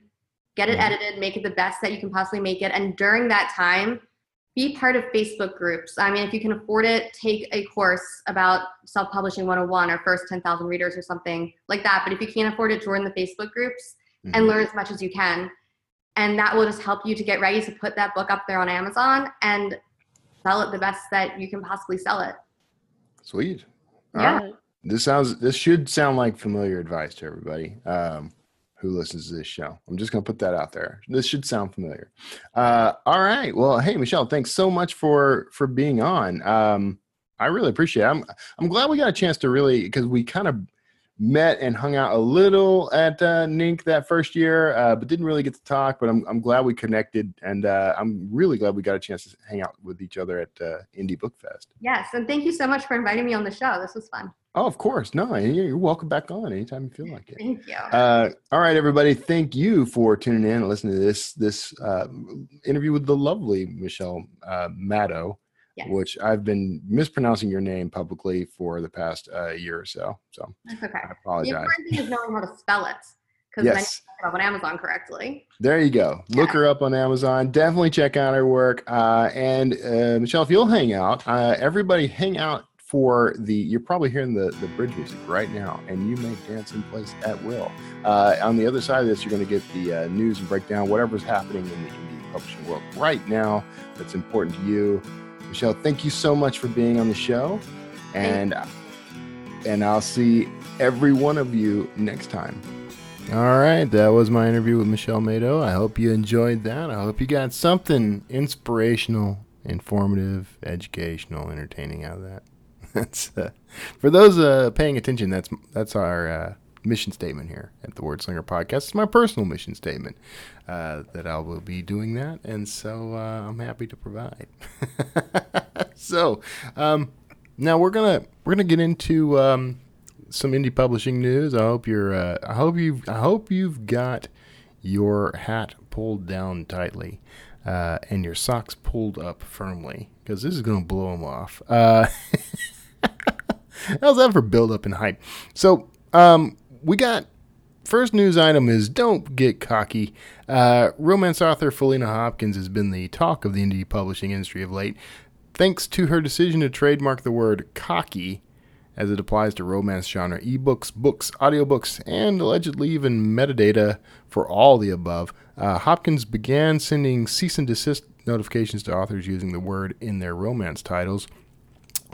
Get it Mhm. edited, make it the best that you can possibly make it. And during that time, be part of Facebook groups. I mean, if you can afford it, take a course about self publishing 101 or first 10,000 readers or something like that. But if you can't afford it, join the Facebook groups Mm-hmm. and learn as much as you can. And that will just help you to get ready to put that book up there on Amazon and sell it the best that you can possibly sell it. Sweet. All Yeah. right. This sounds. This should sound like familiar advice to everybody um, who listens to this show. I'm just gonna put that out there. This should sound familiar. Uh, all right. Well, hey Michelle, thanks so much for for being on. Um, I really appreciate it. I'm I'm glad we got a chance to really because we kind of met and hung out a little at uh, NINC that first year, uh, but didn't really get to talk. But I'm I'm glad we connected, and uh, I'm really glad we got a chance to hang out with each other at uh, Indie Book Fest. Yes, and thank you so much for inviting me on the show. This was fun. Oh, of course. No, you're welcome back on anytime you feel like it. Thank you. Uh, all right, everybody. Thank you for tuning in and listening to this this uh, interview with the lovely Michelle uh, Madow, Yes. which I've been mispronouncing your name publicly for the past uh, year or so. So That's okay. I The important thing is knowing how to spell it because Yes, can look it up on Amazon correctly. there you go. Look her up on Amazon. Definitely check out her work. Uh, and uh, Michelle, if you'll hang out, uh, everybody hang out for the. You're probably hearing the the bridge music right now, and you may dance in place at will. Uh, on the other side of this, you're going to get the uh, news and breakdown whatever's happening in the indie publishing world right now that's important to you. Michelle, thank you so much for being on the show, and and I'll see every one of you next time. All right, that was my interview with Michelle Madow. I hope you enjoyed that. I hope you got something inspirational, informative, educational, entertaining out of that. [laughs] That's uh, for those uh, paying attention. That's that's our uh, mission statement here at the Wordslinger Podcast. It's my personal mission statement uh, that I will be doing that, and so uh, I'm happy to provide. [laughs] so um, now we're gonna we're gonna get into um, some indie publishing news. I hope you're. Uh, I hope you. I hope you've got your hat pulled down tightly uh, and your socks pulled up firmly because this is going to blow them off. Uh, [laughs] how's that for build up and hype? So um, we got first news item is don't get cocky. Uh, romance author Faleena Hopkins has been the talk of the indie publishing industry of late, thanks to her decision to trademark the word cocky as it applies to romance genre ebooks, books, audiobooks, and allegedly even metadata for all the above. Uh, Hopkins began sending cease and desist notifications to authors using the word in their romance titles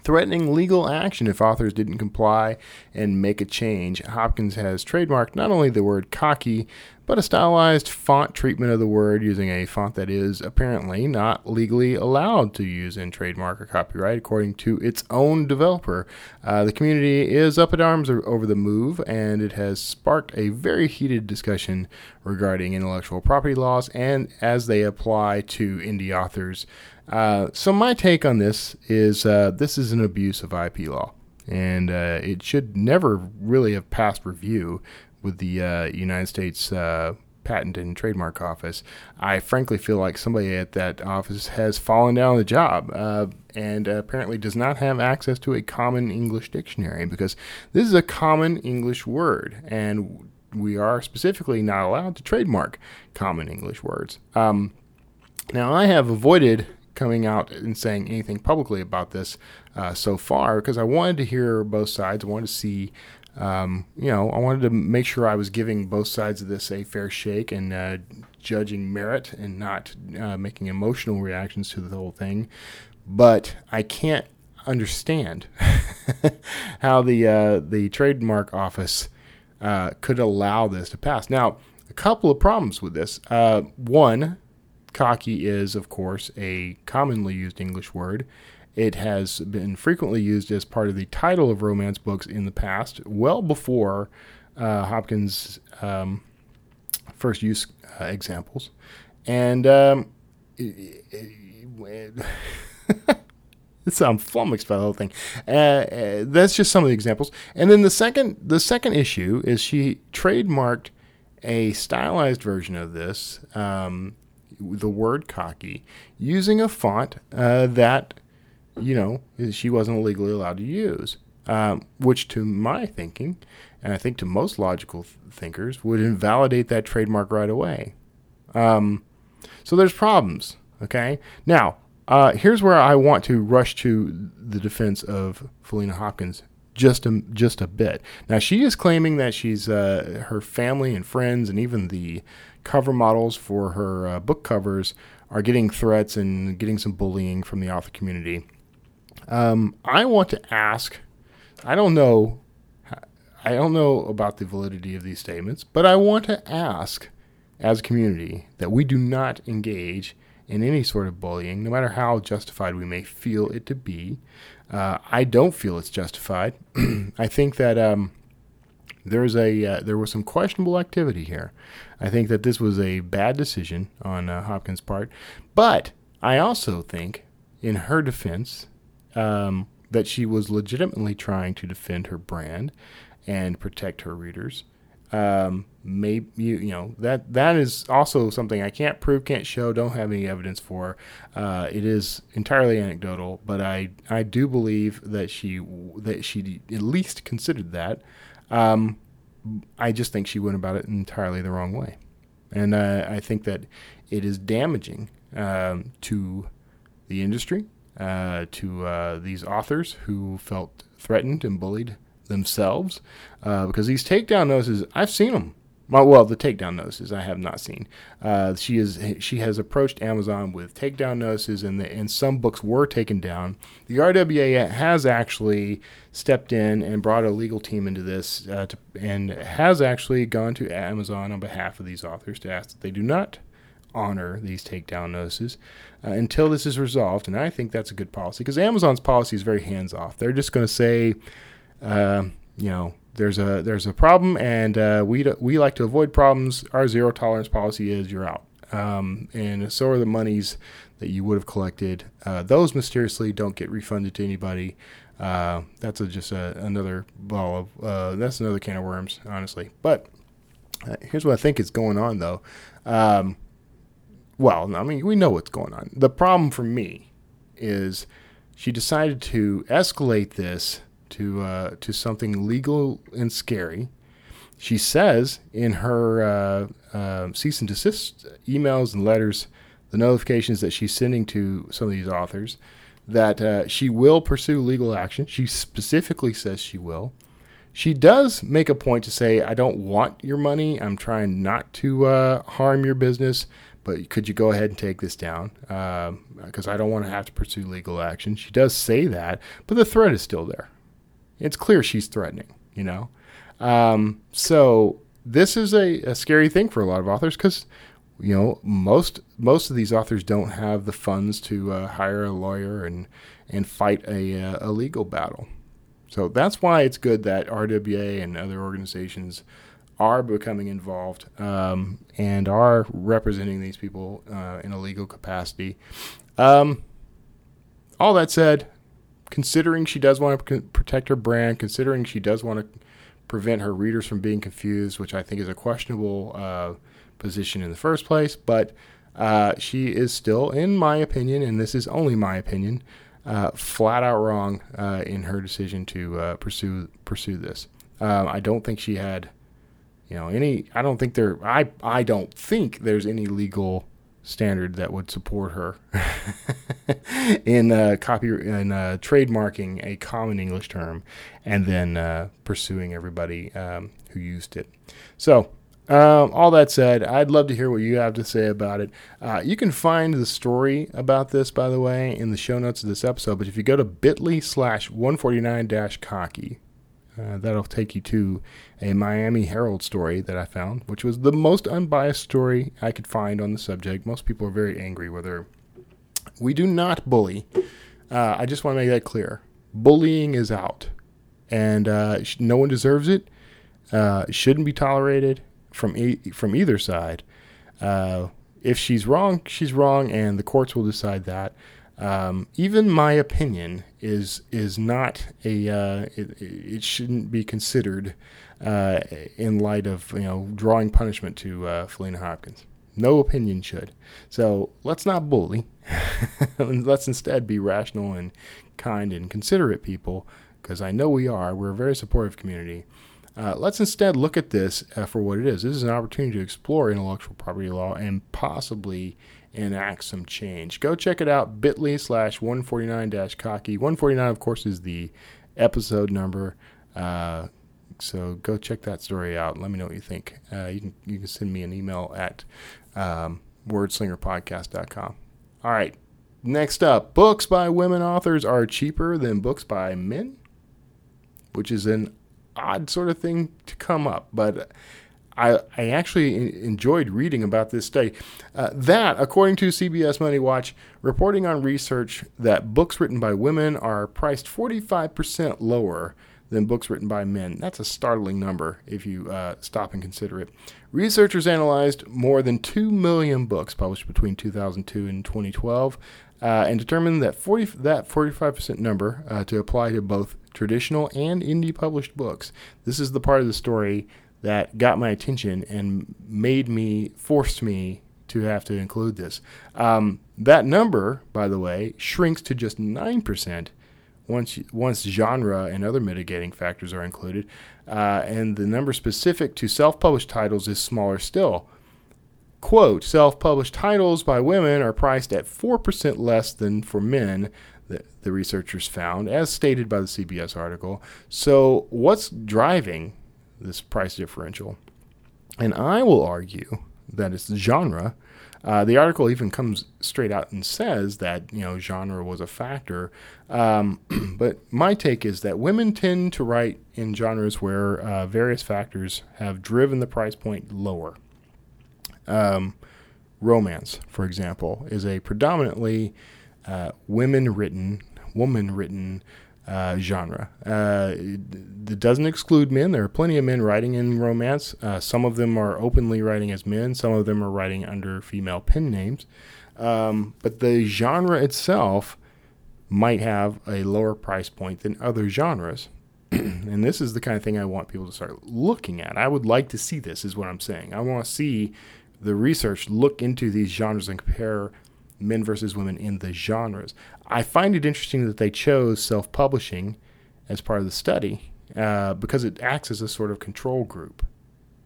threatening legal action if authors didn't comply and make a change. Hopkins has trademarked not only the word cocky, but a stylized font treatment of the word using a font that is apparently not legally allowed to use in trademark or copyright, according to its own developer. Uh, the community is up at arms over the move, and it has sparked a very heated discussion regarding intellectual property laws and as they apply to indie authors. Uh, so my take on this is uh, this is an abuse of IP law, and uh, it should never really have passed review with the uh, United States uh, Patent and Trademark Office. I frankly feel like somebody at that office has fallen down the job and apparently does not have access to a common English dictionary because this is a common English word, and we are specifically not allowed to trademark common English words. Um, now, I have avoided coming out and saying anything publicly about this uh, so far because I wanted to hear both sides. I wanted to see, um, you know, I wanted to make sure I was giving both sides of this a fair shake and uh, judging merit and not uh, making emotional reactions to the whole thing. But I can't understand [laughs] how the uh, the trademark office uh, could allow this to pass. Now, a couple of problems with this. Uh, one, Cocky is, of course, a commonly used English word. It has been frequently used as part of the title of romance books in the past, well before uh, Hopkins' um, first use uh, examples. And um, it, I'm [laughs] flummoxed by the whole thing. Uh, uh, that's just some of the examples. And then the second, the second issue is she trademarked a stylized version of this um, the word cocky using a font uh, that, you know, she wasn't legally allowed to use. Um, which, to my thinking, and I think to most logical th- thinkers, would invalidate that trademark right away. Um, so there's problems. Okay. Now, uh, here's where I want to rush to the defense of Faleena Hopkins just a, just a bit. Now she is claiming that she's uh, her family and friends and even the cover models for her uh, book covers are getting threats and getting some bullying from the author community. Um, I want to ask. I don't know. I don't know about the validity of these statements, but I want to ask, as a community, that we do not engage in any sort of bullying, no matter how justified we may feel it to be. Uh, I don't feel it's justified. [clears throat] I think that um, there's a uh, there was some questionable activity here. I think that this was a bad decision on uh, Hopkins' part, but I also think, in her defense, um, that she was legitimately trying to defend her brand and protect her readers. Um, maybe you, you know that that is also something I can't prove, can't show, don't have any evidence for. Uh, it is entirely anecdotal, but I I do believe that she that she at least considered that. Um, I just think she went about it entirely the wrong way. And uh, I think that it is damaging um, to the industry, uh, to uh, these authors who felt threatened and bullied themselves, uh, because these takedown notices, I've seen them. Well, the takedown notices I have not seen. Uh, she is she has approached Amazon with takedown notices, and the, and some books were taken down. The RWA has actually stepped in and brought a legal team into this, uh, to, and has actually gone to Amazon on behalf of these authors to ask that they do not honor these takedown notices uh, until this is resolved. And I think that's a good policy because Amazon's policy is very hands off. They're just going to say, uh, you know there's a there's a problem, and uh, we we like to avoid problems. Our zero tolerance policy is you're out, um, and so are the monies that you would have collected. Uh, those mysteriously don't get refunded to anybody. Uh, that's a, just a, another ball of uh, that's another can of worms, honestly. But uh, here's what I think is going on, though. Um, well, I mean, we know what's going on. The problem for me is she decided to escalate this to uh, to something legal and scary. She says in her uh, uh, cease and desist emails and letters, the notifications that she's sending to some of these authors, that uh, she will pursue legal action. She specifically says she will. She does make a point to say, I don't want your money. I'm trying not to uh, harm your business, but could you go ahead and take this down? Because um, I don't want to have to pursue legal action. She does say that, but the threat is still there it's clear she's threatening, you know? Um, so this is a, a, scary thing for a lot of authors because, you know, most most of these authors don't have the funds to uh, hire a lawyer and and fight a, uh, a legal battle. So that's why it's good that RWA and other organizations are becoming involved um, and are representing these people uh, in a legal capacity. Um, all that said, considering she does want to protect her brand, considering she does want to prevent her readers from being confused, which I think is a questionable uh, position in the first place. But uh, she is still, in my opinion, and this is only my opinion, uh, flat out wrong uh, in her decision to uh, pursue pursue this. Um, I don't think she had, you know, any. I don't think there. I I don't think there's any legal standard that would support her [laughs] in uh, copy in uh, trademarking a common English term and then uh, pursuing everybody um, who used it. So. Um, all that said, I'd love to hear what you have to say about it. Uh, you can find the story about this, by the way, in the show notes of this episode. But if you go to bit.ly slash 149 dash cocky, uh, that'll take you to a Miami Herald story that I found, which was the most unbiased story I could find on the subject. Most people are very angry with her. We do not bully. Uh, I just want to make that clear. Bullying is out, and uh, no one deserves it. Uh, it shouldn't be tolerated from e- from either side. Uh, if she's wrong, she's wrong, and the courts will decide that. Um, even my opinion is is not a uh, it, it, shouldn't be considered uh, in light of you know drawing punishment to uh, Faleena Hopkins. No opinion should. So let's not bully. [laughs] let's instead be rational and kind and considerate people, because I know we are. We're a very supportive community. Uh, let's instead look at this uh, for what it is. This is an opportunity to explore intellectual property law and possibly enact some change. Go check it out, bit.ly slash 149 cocky. 149, of course, is the episode number. Uh, so go check that story out. Let me know what you think. Uh, you can you can send me an email at um, wordslingerpodcast.com. All right. Next up, books by women authors are cheaper than books by men, which is an odd sort of thing to come up, but I, I actually enjoyed reading about this study. Uh, that, according to CBS Money Watch, reporting on research that books written by women are priced 45% lower than books written by men. That's a startling number if you uh, stop and consider it. Researchers analyzed more than 2 million books published between 2002 and 2012 uh, and determined that 40, that 45% number uh, to apply to both traditional and indie published books. This is the part of the story that got my attention and made me, forced me to have to include this. Um, that number, by the way, shrinks to just 9% once, once genre and other mitigating factors are included. Uh, and the number specific to self published titles is smaller still. Quote Self published titles by women are priced at 4% less than for men, the, the researchers found, as stated by the CBS article. So, what's driving this price differential. And I will argue that it's genre. Uh, the article even comes straight out and says that you know genre was a factor, um, [clears throat] but my take is that women tend to write in genres where uh, various factors have driven the price point lower. Um, romance, for example, is a predominantly uh, women-written, woman-written uh, genre. Uh, it doesn't exclude men. There are plenty of men writing in romance. Uh, some of them are openly writing as men. Some of them are writing under female pen names. Um, but the genre itself might have a lower price point than other genres. [clears throat] and this is the kind of thing I want people to start looking at. I would like to see this, is what I'm saying. I want to see the research look into these genres and compare men versus women in the genres. I find it interesting that they chose self publishing as part of the study uh, because it acts as a sort of control group.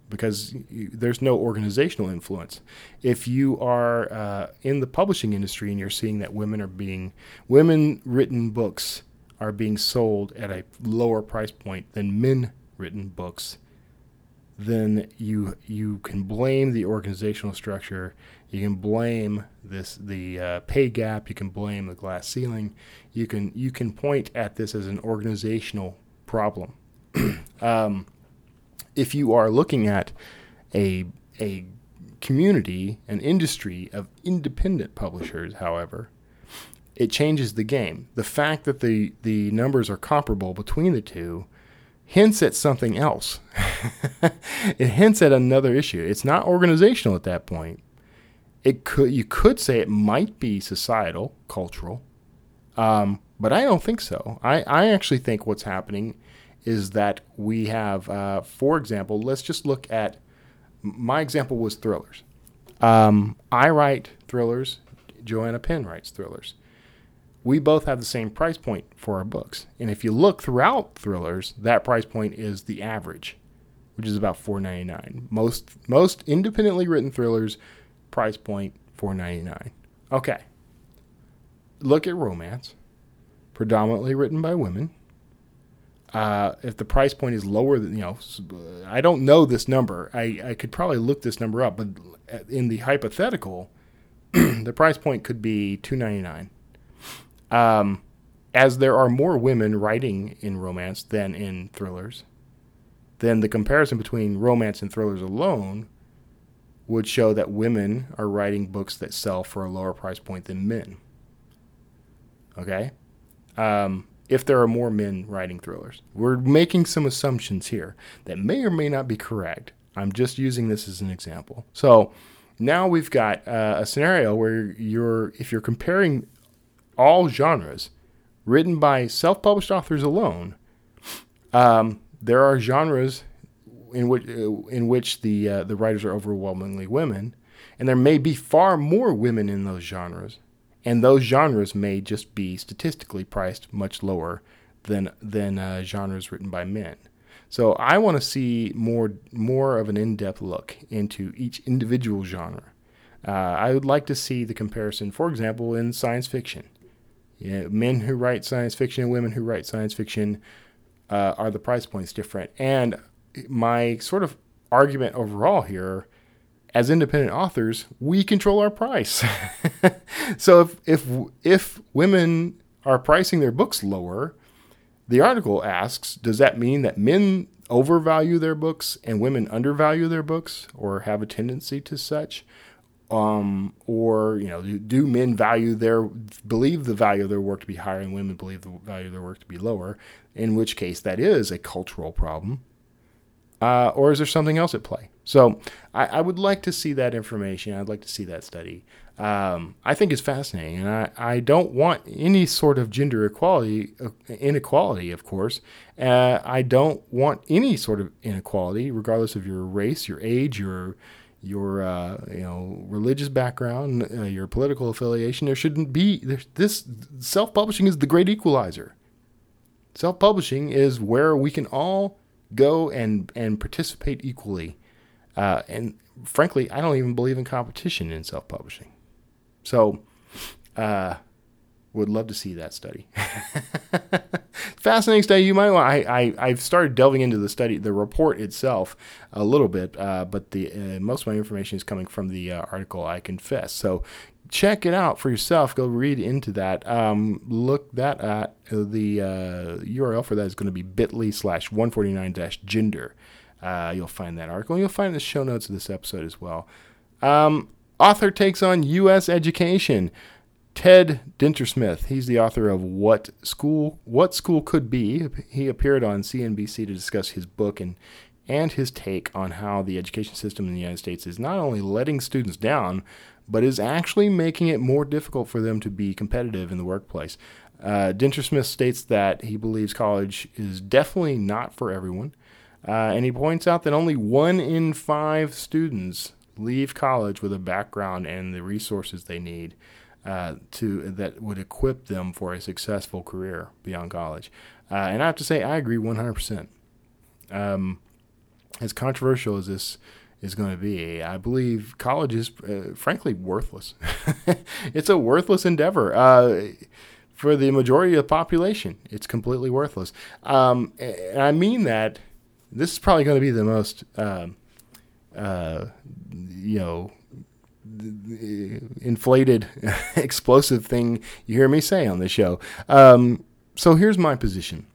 Because you, there's no organizational influence. If you are uh, in the publishing industry and you're seeing that women are being, women written books are being sold at a lower price point than men written books, then you you can blame the organizational structure. You can blame this the uh, pay gap. You can blame the glass ceiling. You can you can point at this as an organizational problem. [clears throat] um, if you are looking at a a community, an industry of independent publishers, however, it changes the game. The fact that the the numbers are comparable between the two hints at something else. [laughs] it hints at another issue. It's not organizational at that point. It could you could say it might be societal, cultural, um, but I don't think so. I, I actually think what's happening is that we have, uh, for example, let's just look at my example was thrillers. Um, I write thrillers. Joanna Penn writes thrillers we both have the same price point for our books. And if you look throughout thrillers, that price point is the average, which is about $4.99. Most most independently written thrillers price point $4.99. Okay. Look at romance, predominantly written by women. Uh, if the price point is lower than you know, I don't know this number. I, I could probably look this number up, but in the hypothetical, [clears throat] the price point could be two ninety nine um, as there are more women writing in romance than in thrillers, then the comparison between romance and thrillers alone would show that women are writing books that sell for a lower price point than men. Okay? Um, if there are more men writing thrillers, we're making some assumptions here that may or may not be correct. I'm just using this as an example. So now we've got uh, a scenario where you're, if you're comparing all genres, written by self published authors alone. Um, there are genres in which, in which the, uh, the writers are overwhelmingly women, and there may be far more women in those genres, and those genres may just be statistically priced much lower than, than uh, genres written by men. So I want to see more more of an in-depth look into each individual genre. Uh, I would like to see the comparison, for example, in science fiction. Yeah, men who write science fiction and women who write science fiction uh, are the price points different? And my sort of argument overall here, as independent authors, we control our price. [laughs] so if if if women are pricing their books lower, the article asks, does that mean that men overvalue their books and women undervalue their books or have a tendency to such? Um, or you know, do men value their believe the value of their work to be higher, and women believe the value of their work to be lower? In which case, that is a cultural problem, uh, or is there something else at play? So, I, I, would like to see that information. I'd like to see that study. Um, I think it's fascinating, and I, I don't want any sort of gender equality, uh, inequality, of course. Uh, I don't want any sort of inequality, regardless of your race, your age, your your uh, you know religious background, uh, your political affiliation. There shouldn't be this self-publishing is the great equalizer. Self-publishing is where we can all go and and participate equally. Uh, and frankly, I don't even believe in competition in self-publishing. So, uh, Would love to see that study. [laughs] Fascinating study. You might want. I, I I've started delving into the study, the report itself, a little bit, uh, but the uh, most of my information is coming from the uh, article. I confess. So check it out for yourself. Go read into that. Um, look that at the URL uh, for that is going to be bit.ly slash 149 dash gender. Uh, you'll find that article. You'll find the show notes of this episode as well. Um, author takes on U.S. education. Ted Dintersmith, he's the author of What School What School Could Be. He appeared on CNBC to discuss his book and and his take on how the education system in the United States is not only letting students down, but is actually making it more difficult for them to be competitive in the workplace. Uh, Dintersmith states that he believes college is definitely not for everyone, uh, and he points out that only one in five students leave college with a background and the resources they need uh, to that would equip them for a successful career beyond college. Uh, and I have to say, I agree 100%. Um, as controversial as this is going to be, I believe college is uh, frankly worthless. [laughs] it's a worthless endeavor. Uh, for the majority of the population, it's completely worthless. Um, and I mean that this is probably going to be the most, um, uh, you know, inflated, [laughs] explosive thing you hear me say on the show. Um, so here's my position.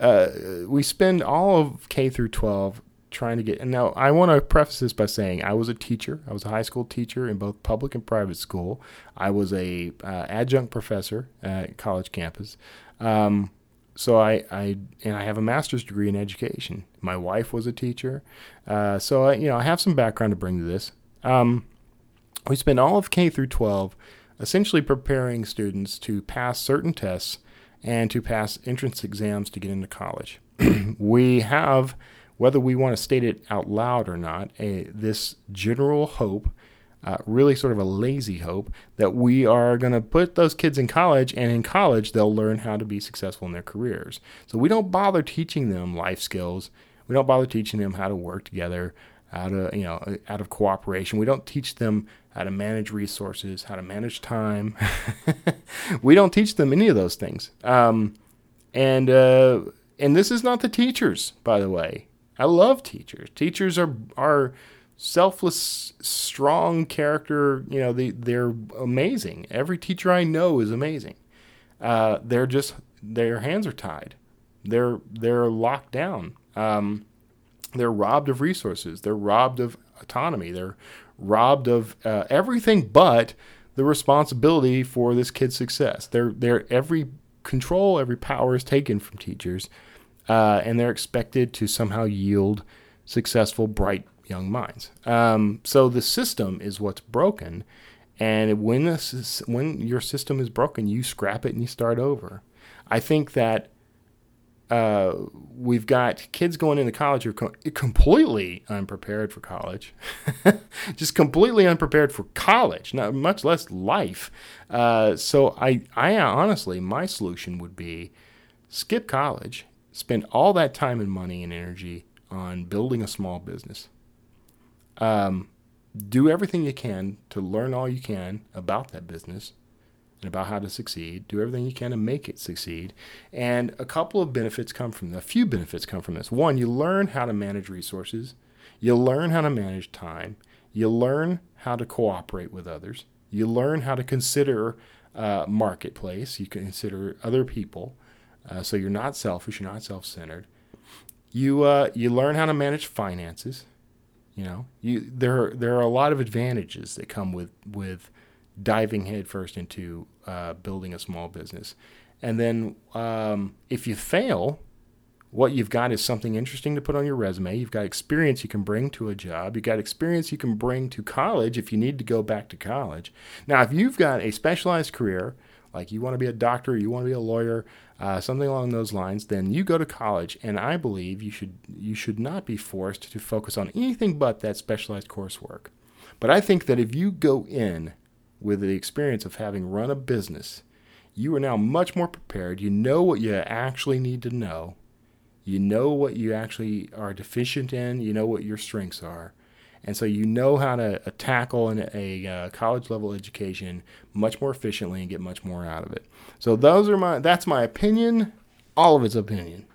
Uh, we spend all of K through 12 trying to get. And now I want to preface this by saying I was a teacher. I was a high school teacher in both public and private school. I was a uh, adjunct professor at college campus. Um, so I, I and I have a master's degree in education. My wife was a teacher, uh, so I, you know I have some background to bring to this. Um, we spend all of K through 12 essentially preparing students to pass certain tests and to pass entrance exams to get into college. [clears throat] we have, whether we want to state it out loud or not, a, this general hope, uh, really sort of a lazy hope, that we are going to put those kids in college, and in college they'll learn how to be successful in their careers. So we don't bother teaching them life skills. We don't bother teaching them how to work together, out of you know out of cooperation. We don't teach them how to manage resources, how to manage time. [laughs] we don't teach them any of those things. Um, and uh, and this is not the teachers, by the way. I love teachers. Teachers are are selfless, strong character. You know, they they're amazing. Every teacher I know is amazing. Uh, they're just their hands are tied. They're they're locked down. Um, they're robbed of resources. They're robbed of autonomy. They're robbed of uh, everything but the responsibility for this kid's success. They're, they're every control, every power is taken from teachers, uh, and they're expected to somehow yield successful, bright young minds. Um, so the system is what's broken, and when this when your system is broken, you scrap it and you start over. I think that uh, we've got kids going into college who are co- completely unprepared for college, [laughs] just completely unprepared for college, not much less life. Uh, so I, I honestly, my solution would be skip college, spend all that time and money and energy on building a small business. Um, do everything you can to learn all you can about that business and about how to succeed. Do everything you can to make it succeed. And a couple of benefits come from. A few benefits come from this. One, you learn how to manage resources. You learn how to manage time. You learn how to cooperate with others. You learn how to consider uh, marketplace. You consider other people. Uh, so you're not selfish. You're not self-centered. You uh, you learn how to manage finances. You know, you there are, there are a lot of advantages that come with with diving headfirst into uh, building a small business. And then um, if you fail, what you've got is something interesting to put on your resume. You've got experience you can bring to a job. You've got experience you can bring to college if you need to go back to college. Now, if you've got a specialized career, like you want to be a doctor, you want to be a lawyer, uh, something along those lines, then you go to college. And I believe you should you should not be forced to focus on anything but that specialized coursework. But I think that if you go in with the experience of having run a business, you are now much more prepared. You know what you actually need to know. You know what you actually are deficient in. You know what your strengths are. And so you know how to uh, tackle an, a uh, college level education much more efficiently and get much more out of it. So those are my that's my opinion. All of it's opinion.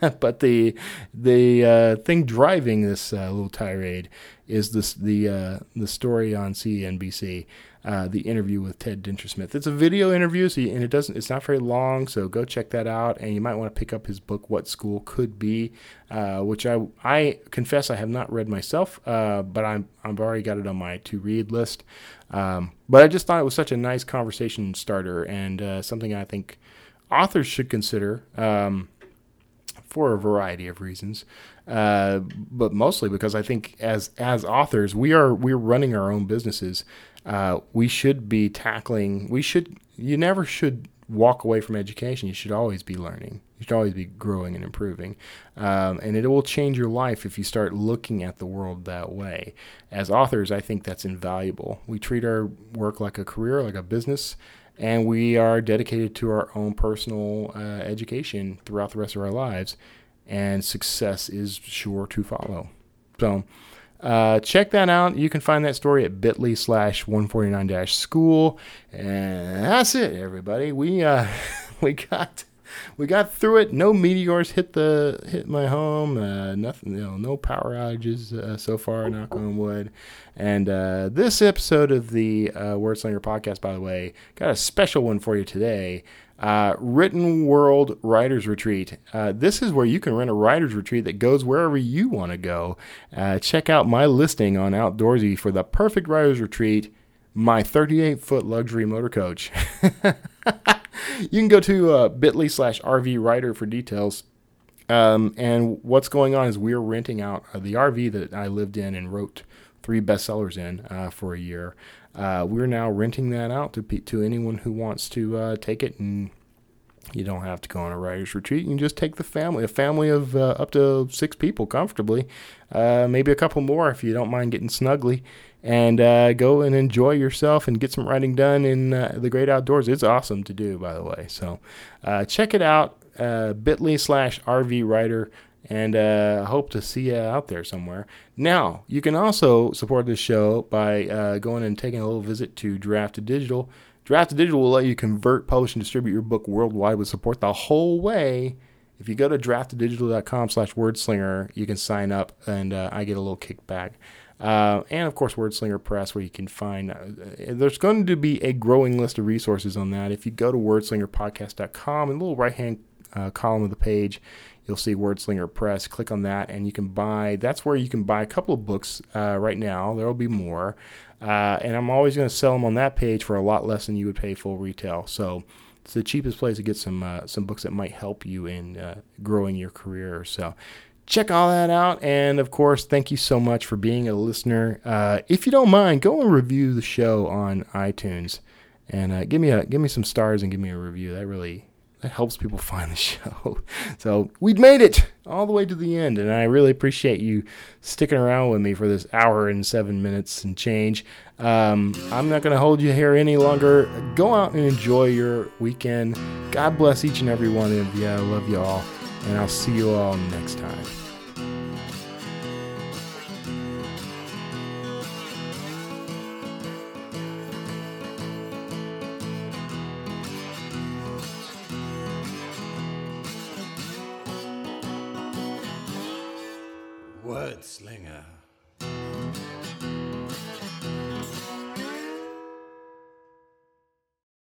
[laughs] but the the uh, thing driving this uh, little tirade is this the uh, the story on CNBC, uh, the interview with Ted Dintersmith. It's a video interview, so you, and it doesn't it's not very long, so go check that out. And you might want to pick up his book, What School Could Be, uh, which I I confess I have not read myself, uh, but I'm I've already got it on my to read list. Um, but I just thought it was such a nice conversation starter and something I think authors should consider. Um, for a variety of reasons, uh, but mostly because I think as as authors, we are we're running our own businesses. Uh, we should be tackling. We should. You never should walk away from education. You should always be learning. You should always be growing and improving. Um, and it will change your life if you start looking at the world that way. As authors, I think that's invaluable. We treat our work like a career, like a business, and we are dedicated to our own personal uh, education throughout the rest of our lives, and success is sure to follow. So, uh, check that out. You can find that story at bit.ly slash 149 school. And that's it, everybody. We, uh, [laughs] we got we got through it. No meteors hit the hit my home. Uh, nothing, you know, no power outages uh, so far. Knock on wood. And uh, this episode of the uh, Wordslinger podcast, by the way, got a special one for you today. Uh, Written World Writers Retreat. Uh, this is where you can rent a writers retreat that goes wherever you want to go. Uh, check out my listing on Outdoorsy for the perfect writers retreat. My 38 foot luxury motor coach. [laughs] you can go to uh, bit.ly slash RV Writer for details. Um, and what's going on is we're renting out uh, the RV that I lived in and wrote three bestsellers in uh, for a year. Uh, we're now renting that out to to anyone who wants to uh, take it, and you don't have to go on a writer's retreat. You can just take the family, a family of uh, up to six people comfortably, uh, maybe a couple more if you don't mind getting snuggly, and uh, go and enjoy yourself and get some writing done in uh, the great outdoors. It's awesome to do, by the way. So check it out, uh, bit.ly slash RV Writer, and uh, hope to see you out there somewhere. Now, you can also support this show by uh, going and taking a little visit to Draft2Digital. Drafted Digital will let you convert, publish, and distribute your book worldwide with support the whole way. If you go to draft2digital.com slash wordslinger, you can sign up, and I get a little kickback. Uh, and of course, Wordslinger Press, where you can find. Uh, there's going to be a growing list of resources on that. If you go to wordslingerpodcast.com, in the little right hand uh, column of the page, you'll see Wordslinger Press. Click on that, and you can buy. That's where you can buy a couple of books uh, right now. There will be more, uh, and I'm always going to sell them on that page for a lot less than you would pay full retail. So it's the cheapest place to get some uh, some books that might help you in uh, growing your career. So check all that out. And of course, thank you so much for being a listener. Uh, if you don't mind, go and review the show on iTunes and uh, give me a give me some stars and give me a review. That really that helps people find the [laughs] show. So we've made it all the way to the end, and I really appreciate you sticking around with me for this hour and seven minutes and change. Um, I'm not going to hold you here any longer. Go out and enjoy your weekend. God bless each and every one of you. I love you all, and I'll see you all next time.